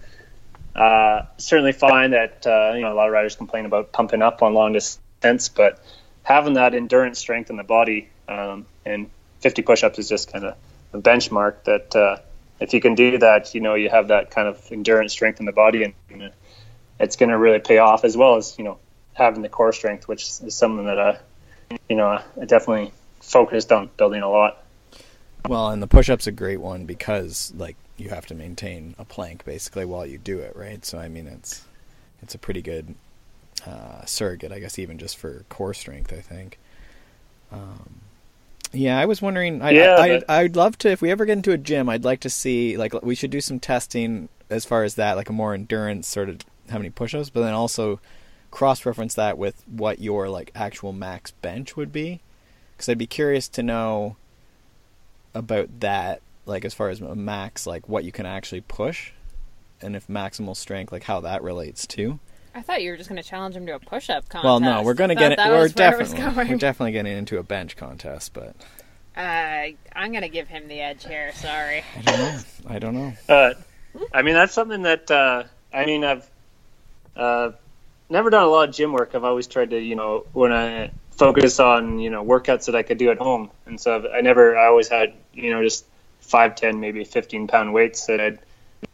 uh, certainly find that uh, you know a lot of riders complain about pumping up on long distance, but having that endurance strength in the body um, and 50 push-ups is just kind of a benchmark that uh, if you can do that, you know you have that kind of endurance strength in the body, and, and it's going to really pay off as well as you know having the core strength, which is something that I you know, I definitely focused on building a lot. Well, and the push-up's a great one because like you have to maintain a plank basically while you do it, right? So I mean, it's it's a pretty good uh, surrogate, I guess, even just for core strength. I think. Um, yeah, I was wondering. I, Yeah, I, but- I, I'd love to if we ever get into a gym. I'd like to see like we should do some testing as far as that, like a more endurance sort of how many push-ups, but then also cross-reference that with what your like actual max bench would be, because I'd be curious to know about that, like as far as a max, like what you can actually push, and if maximal strength, like how that relates to. I thought you were just going to challenge him to a push-up contest. Well, no, we're going to get it. that We're was where it was definitely going. we're definitely getting into a bench contest, but Uh, I'm going to give him the edge here. Sorry. I don't know. I don't know. Uh, I mean, that's something that uh, I mean, I've uh, never done a lot of gym work. I've always tried to, you know, when I focus on you know workouts that I could do at home, and so I never I always had you know just five, ten, maybe fifteen pound weights that I'd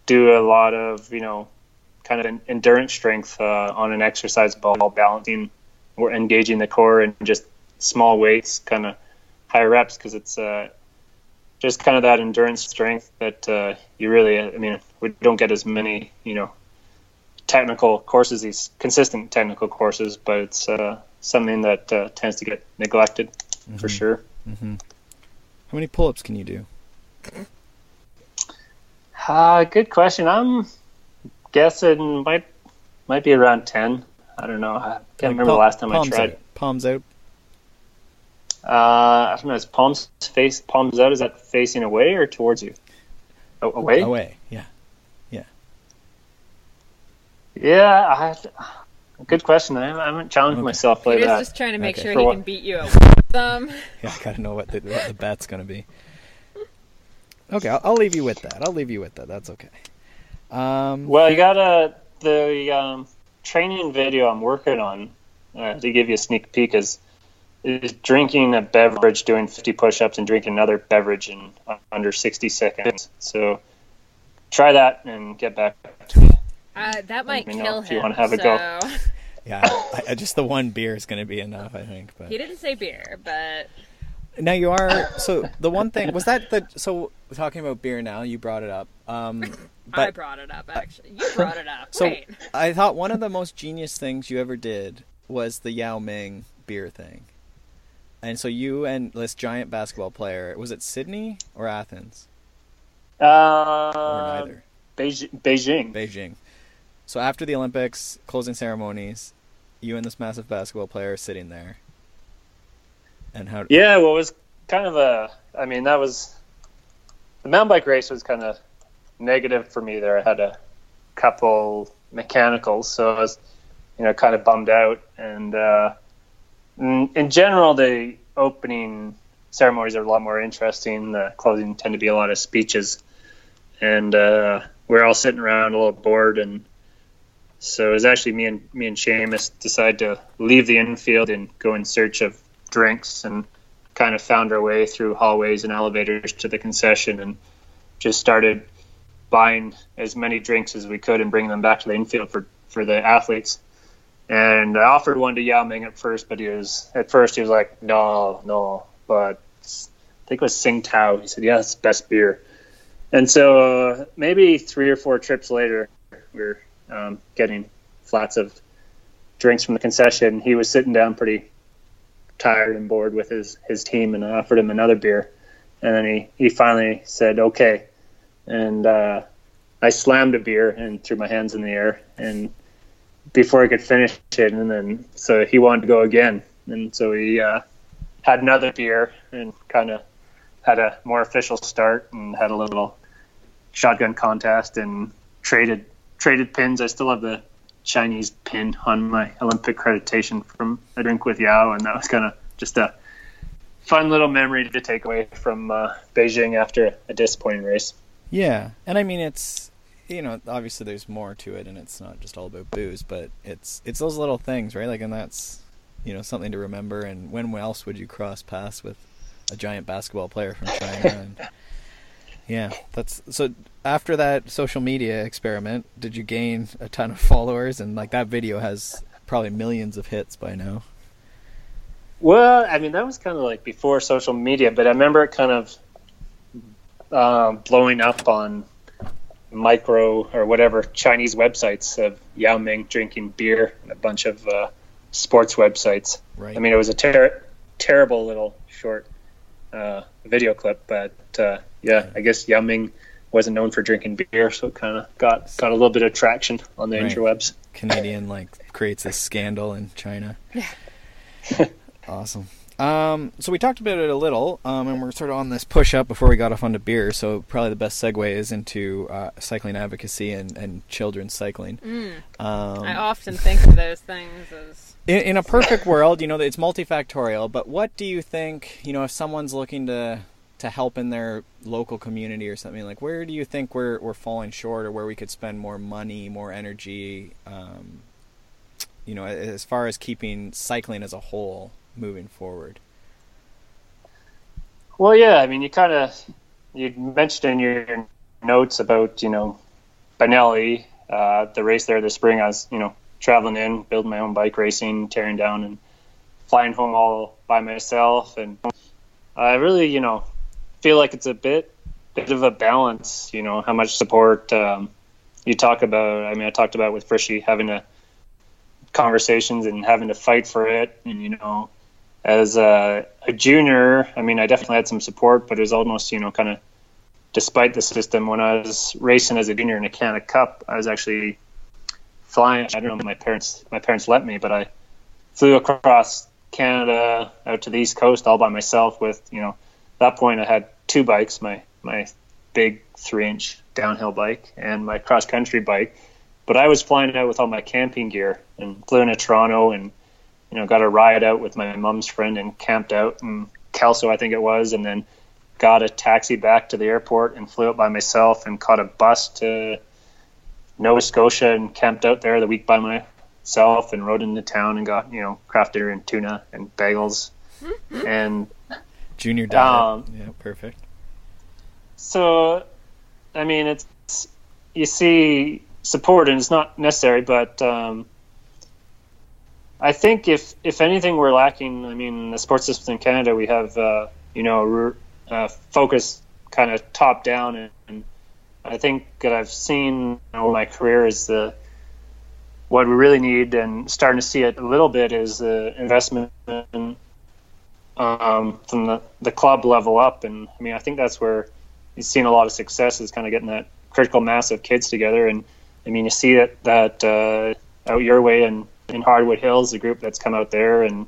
do a lot of you know kind of endurance strength uh, on an exercise ball, balancing or engaging the core and just small weights, kind of high reps because it's uh, just kind of that endurance strength that uh, you really, I mean, we don't get as many, you know, technical courses, these consistent technical courses, but it's uh, something that uh, tends to get neglected mm-hmm. for sure. Mm-hmm. How many pull-ups can you do? Uh, good question. I'm guessing might might be around ten. I don't know. I can't like remember the last time I tried. Out. Palms out. Uh, I don't know. Is palms face palms out? Is that facing away or towards you? Oh, away. Away. Yeah. Yeah. Yeah. I good question. I haven't challenged okay. myself like He's that. just trying to make okay. sure For he what? can beat you at them. Yeah, I gotta know what the, what the bet's gonna be. Okay, I'll, I'll, leave you with that. I'll leave you with that. That's okay. Um, well, you got a the um, training video I'm working on uh, to give you a sneak peek is is drinking a beverage, doing 50 push-ups, and drinking another beverage in under 60 seconds. So try that and get back to me. Uh, that might kill if him. You want to have so... a go? yeah, I, just the one beer is going to be enough, I think. But he didn't say beer, but now you are. So the one thing was that the so talking about beer. Now you brought it up. Um, but, I brought it up. Actually, you brought it up. So Wait. I thought one of the most genius things you ever did was the Yao Ming beer thing. And so you and this giant basketball player was it Sydney or Athens? Uh, or neither. Beijing. Beijing. So after the Olympics closing ceremonies, you and this massive basketball player sitting there. And how? Yeah, well, it was kind of a. I mean, that was the mountain bike race was kind of negative for me there. I had a couple mechanicals, so I was, you know, kind of bummed out. And uh, in, in general, the opening ceremonies are a lot more interesting. The closing tend to be a lot of speeches, and uh, we're all sitting around a little bored. And so it was actually me and me and Seamus decided to leave the infield and go in search of drinks and kind of found our way through hallways and elevators to the concession and just started buying as many drinks as we could and bringing them back to the infield for, for the athletes. And I offered one to Yao Ming at first, but he was at first he was like, no, no. But I think it was Tsingtao. He said, yeah, it's best beer. And so uh, maybe three or four trips later, we are um, getting flats of drinks from the concession. He was sitting down pretty tired and bored with his, his team, and I offered him another beer. And then he, he finally said, okay. And uh, I slammed a beer and threw my hands in the air. And before I could finish it, and then so he wanted to go again. And so he uh, had another beer and kind of had a more official start and had a little shotgun contest and traded traded pins. I still have the Chinese pin on my Olympic accreditation from a drink with Yao, and that was kind of just a fun little memory to take away from uh, Beijing after a disappointing race. Yeah, and I mean it's you know obviously there's more to it, and it's not just all about booze, but it's it's those little things, right? Like, and that's you know something to remember. And when else would you cross paths with a giant basketball player from China? and yeah, that's so. After that social media experiment, did you gain a ton of followers? And like that video has probably millions of hits by now. Well, I mean, that was kind of like before social media, but I remember it kind of um, blowing up on micro or whatever Chinese websites of Yao Ming drinking beer and a bunch of uh, sports websites. Right. I mean, it was a ter- terrible little short uh, video clip, but uh, yeah, I guess Yao Ming wasn't known for drinking beer, so it kind of got got a little bit of traction on the right. interwebs. Canadian like creates a scandal in China. awesome. Um, so we talked about it a little, um, and we're sort of on this push up before we got off onto beer. So probably the best segue is into uh, cycling advocacy and, and children's cycling. Mm. Um, I often think of those things as in, in a perfect world, you know, it's multifactorial. But what do you think? You know, if someone's looking to to help in their local community or something like, where do you think we're we're falling short, or where we could spend more money, more energy? Um, you know, as far as keeping cycling as a whole moving forward? Well, yeah, I mean, you kind of you mentioned in your notes about you know Benelli, uh, the race there this spring. I was you know traveling in, building my own bike, racing, tearing down, and flying home all by myself. And I really you know feel like it's a bit bit of a balance. You know how much support um, you talk about. I mean, I talked about with Frishy having to conversations and having to fight for it, and you know as a, a, junior, I mean, I definitely had some support, but it was almost, you know, kind of despite the system. When I was racing as a junior in a Canada Cup, I was actually flying. I don't know, my parents, my parents let me, but I flew across Canada out to the East Coast all by myself. With, you know, that point I had two bikes, my my big three inch downhill bike and my cross country bike. But I was flying out with all my camping gear and flew into Toronto and you know, got a ride out with my mom's friend and camped out in Kelso, I think it was, and then got a taxi back to the airport and flew out by myself and caught a bus to Nova Scotia and camped out there the week by myself and rode into town and got, you know, craft dinner and tuna and bagels and junior diet. Um, yeah, perfect. So, I mean, it's you see support and it's not necessary, but um, I think if if anything we're lacking, I mean, the sports system in Canada, we have uh, you know uh, focus kind of top down, and, and, I think that I've seen you know, my career is the what we really need, and starting to see it a little bit is the investment in, um, from the, the club level up, and I mean, I think that's where you've seen a lot of success is kind of getting that critical mass of kids together, and I mean, you see it that uh, out your way and in Hardwood Hills, the group that's come out there, and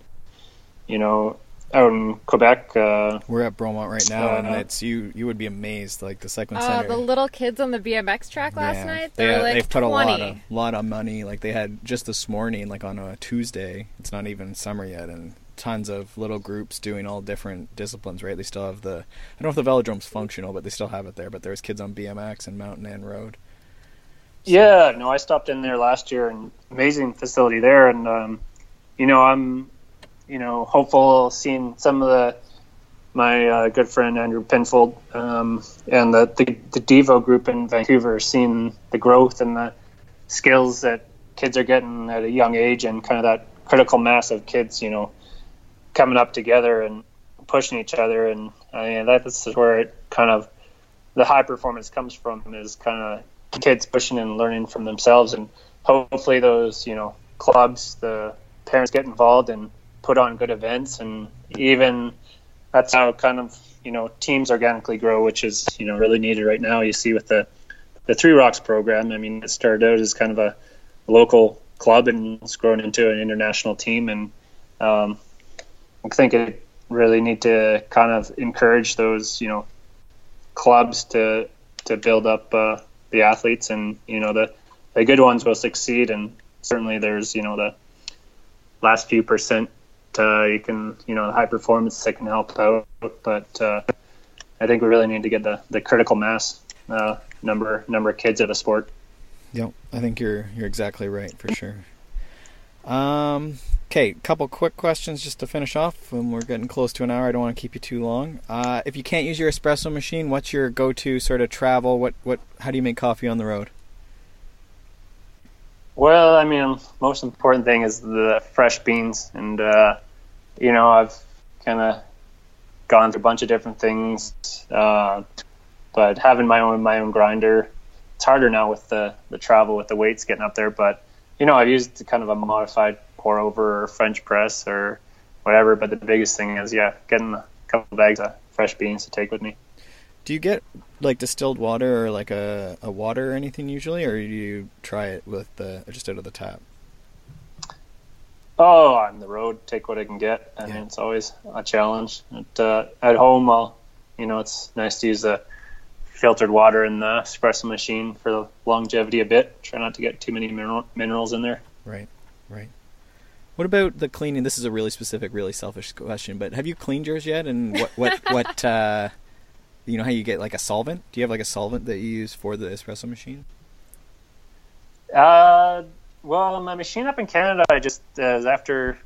you know, out in Quebec. Uh, We're at Bromont right now, uh, and it's you. You would be amazed, like the cycling uh, center. The little kids on the BMX track last yeah. night. They, like they've 20. put a lot of lot of money. Like they had just this morning, like on a Tuesday. It's not even summer yet, and tons of little groups doing all different disciplines. Right? They still have the. I don't know if the velodrome's functional, but they still have it there. But there's kids on BMX and mountain and road. Yeah, no, I stopped in there last year, and amazing facility there, and um, you know, I'm, you know, hopeful seeing some of the my uh, good friend Andrew Penfold um, and the, the the Devo group in Vancouver, seeing the growth and the skills that kids are getting at a young age, and kind of that critical mass of kids, you know, coming up together and pushing each other, and I mean, that's where it kind of the high performance comes from is kind of kids pushing and learning from themselves, and hopefully those you know clubs, the parents get involved and put on good events, and even that's how kind of you know teams organically grow, which is you know really needed right now. You see with the the Three Rocks program. I mean, it started out as kind of a local club and it's grown into an international team, and um, I think it really need to kind of encourage those you know clubs to to build up uh, the athletes, and you know the the good ones will succeed, and certainly there's you know the last few percent uh, you can you know the high performance that can help out, but uh, I think we really need to get the the critical mass uh, number number of kids of a sport. Yep, I think you're you're exactly right for sure. Um, okay, couple quick questions just to finish off. When we're getting close to an hour, I don't want to keep you too long. Uh, if you can't use your espresso machine, what's your go-to sort of travel? What what? How do you make coffee on the road? Well, I mean, most important thing is the fresh beans, and uh, you know, I've kind of gone through a bunch of different things, uh, but having my own my own grinder, it's harder now with the the travel with the weights getting up there, but you know, I've used kind of a modified pour over or French press or whatever. But the biggest thing is, yeah, getting a couple bags of fresh beans to take with me. Do you get like distilled water or like a, a water or anything usually, or do you try it with the just out of the tap? Oh, on the road, take what I can get. I yeah. mean, it's always a challenge. At, uh, at home, I'll, you know, it's nice to use the filtered water in the espresso machine for the longevity a bit. Try not to get too many mineral, minerals in there. Right, right. What about the cleaning? This is a really specific, really selfish question, but have you cleaned yours yet? And what, what, what, uh, you know how you get like a solvent? Do you have like a solvent that you use for the espresso machine? Uh, well, my machine up in Canada, I just, uh, after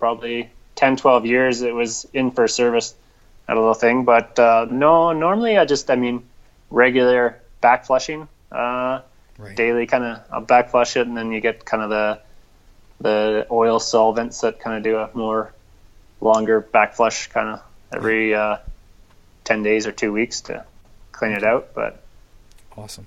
probably 10, 12 years, it was in for service, that little thing. But uh, no, normally I just, I mean, regular back flushing, uh, right. daily kind of, I'll back flush it, and then you get kind of the the oil solvents that kind of do a more longer back flush kind of every uh, 10 days or two weeks to clean it out. But awesome.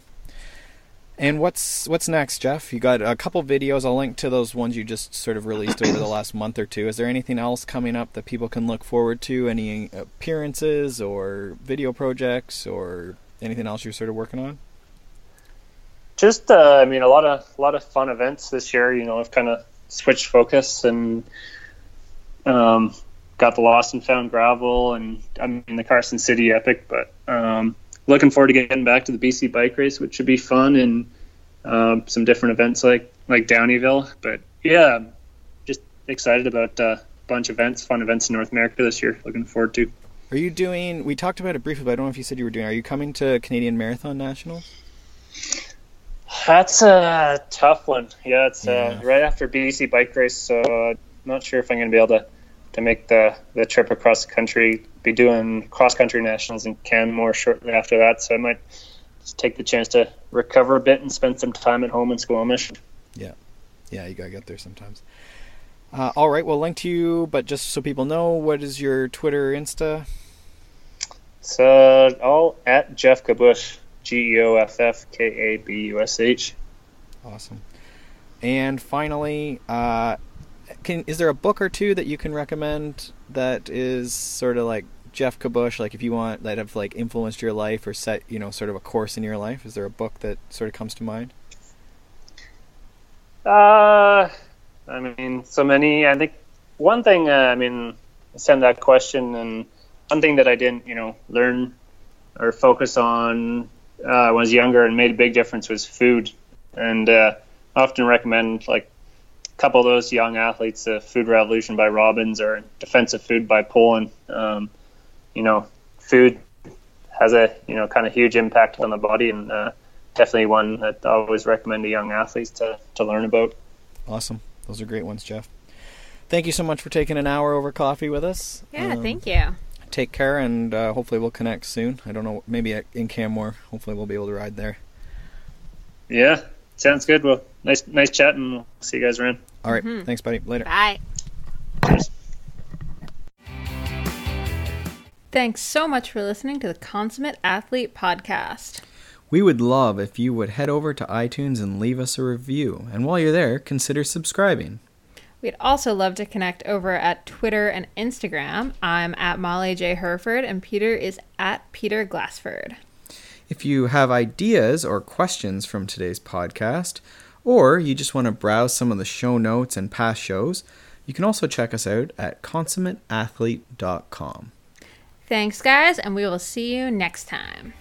And what's what's next, Geoff? You got a couple videos. I'll link to those ones you just sort of released over the last month or two. Is there anything else coming up that people can look forward to? Any appearances or video projects or anything else you're sort of working on? Just, uh, I mean, a lot of a lot of fun events this year. You know, I've kind of switched focus and um, got the Lost and Found gravel and I mean the Carson City Epic, but um, looking forward to getting back to the BC bike race, which should be fun and um, some different events like like Downieville. But yeah, just excited about uh, a bunch of events, fun events in North America this year. Looking forward to. Are you doing? We talked about it briefly, but I don't know if you said you were doing. Are you coming to Canadian Marathon Nationals? That's a tough one. Yeah, it's uh, yeah. Uh, right after BC bike race, so uh, not sure if I'm going to be able to to make the the trip across the country. Be doing cross country nationals in Canmore shortly after that, so I might just take the chance to recover a bit and spend some time at home in Squamish. Yeah, yeah, you gotta get there sometimes. Uh, all right, we'll link to you, but just so people know, what is your Twitter, Insta? So all at Geoff Kabush, G E O F F K A B U S H. Awesome. And finally, uh, can is there a book or two that you can recommend that is sort of like Geoff Kabush, like if you want that have like influenced your life or set you know sort of a course in your life? Is there a book that sort of comes to mind? Uh, I mean, so many. I think one thing. Uh, I mean, send that question, and one thing that I didn't, you know, learn or focus on uh, when I was younger and made a big difference was food, and uh, often recommend like a couple of those young athletes, uh, Food Revolution by Robbins or Defense of Food by Pollan. Um, you know, food has a you know kind of huge impact on the body, and uh, definitely one that I always recommend to young athletes to to learn about. Awesome, those are great ones, Geoff. Thank you so much for taking an hour over coffee with us. Yeah, um, thank you. Take care, and uh, hopefully we'll connect soon. I don't know, maybe in Canmore. Hopefully we'll be able to ride there. Yeah, sounds good. Well, nice, nice chatting. We'll see you guys around. All right. mm-hmm. Thanks, buddy. Later. Bye. Thanks so much for listening to the Consummate Athlete Podcast. We would love if you would head over to iTunes and leave us a review. And while you're there, consider subscribing. We'd also love to connect over at Twitter and Instagram. I'm at Molly J. Hurford, and Peter is at Peter Glassford. If you have ideas or questions from today's podcast, or you just want to browse some of the show notes and past shows, you can also check us out at consummateathlete.com. Thanks, guys, and we will see you next time.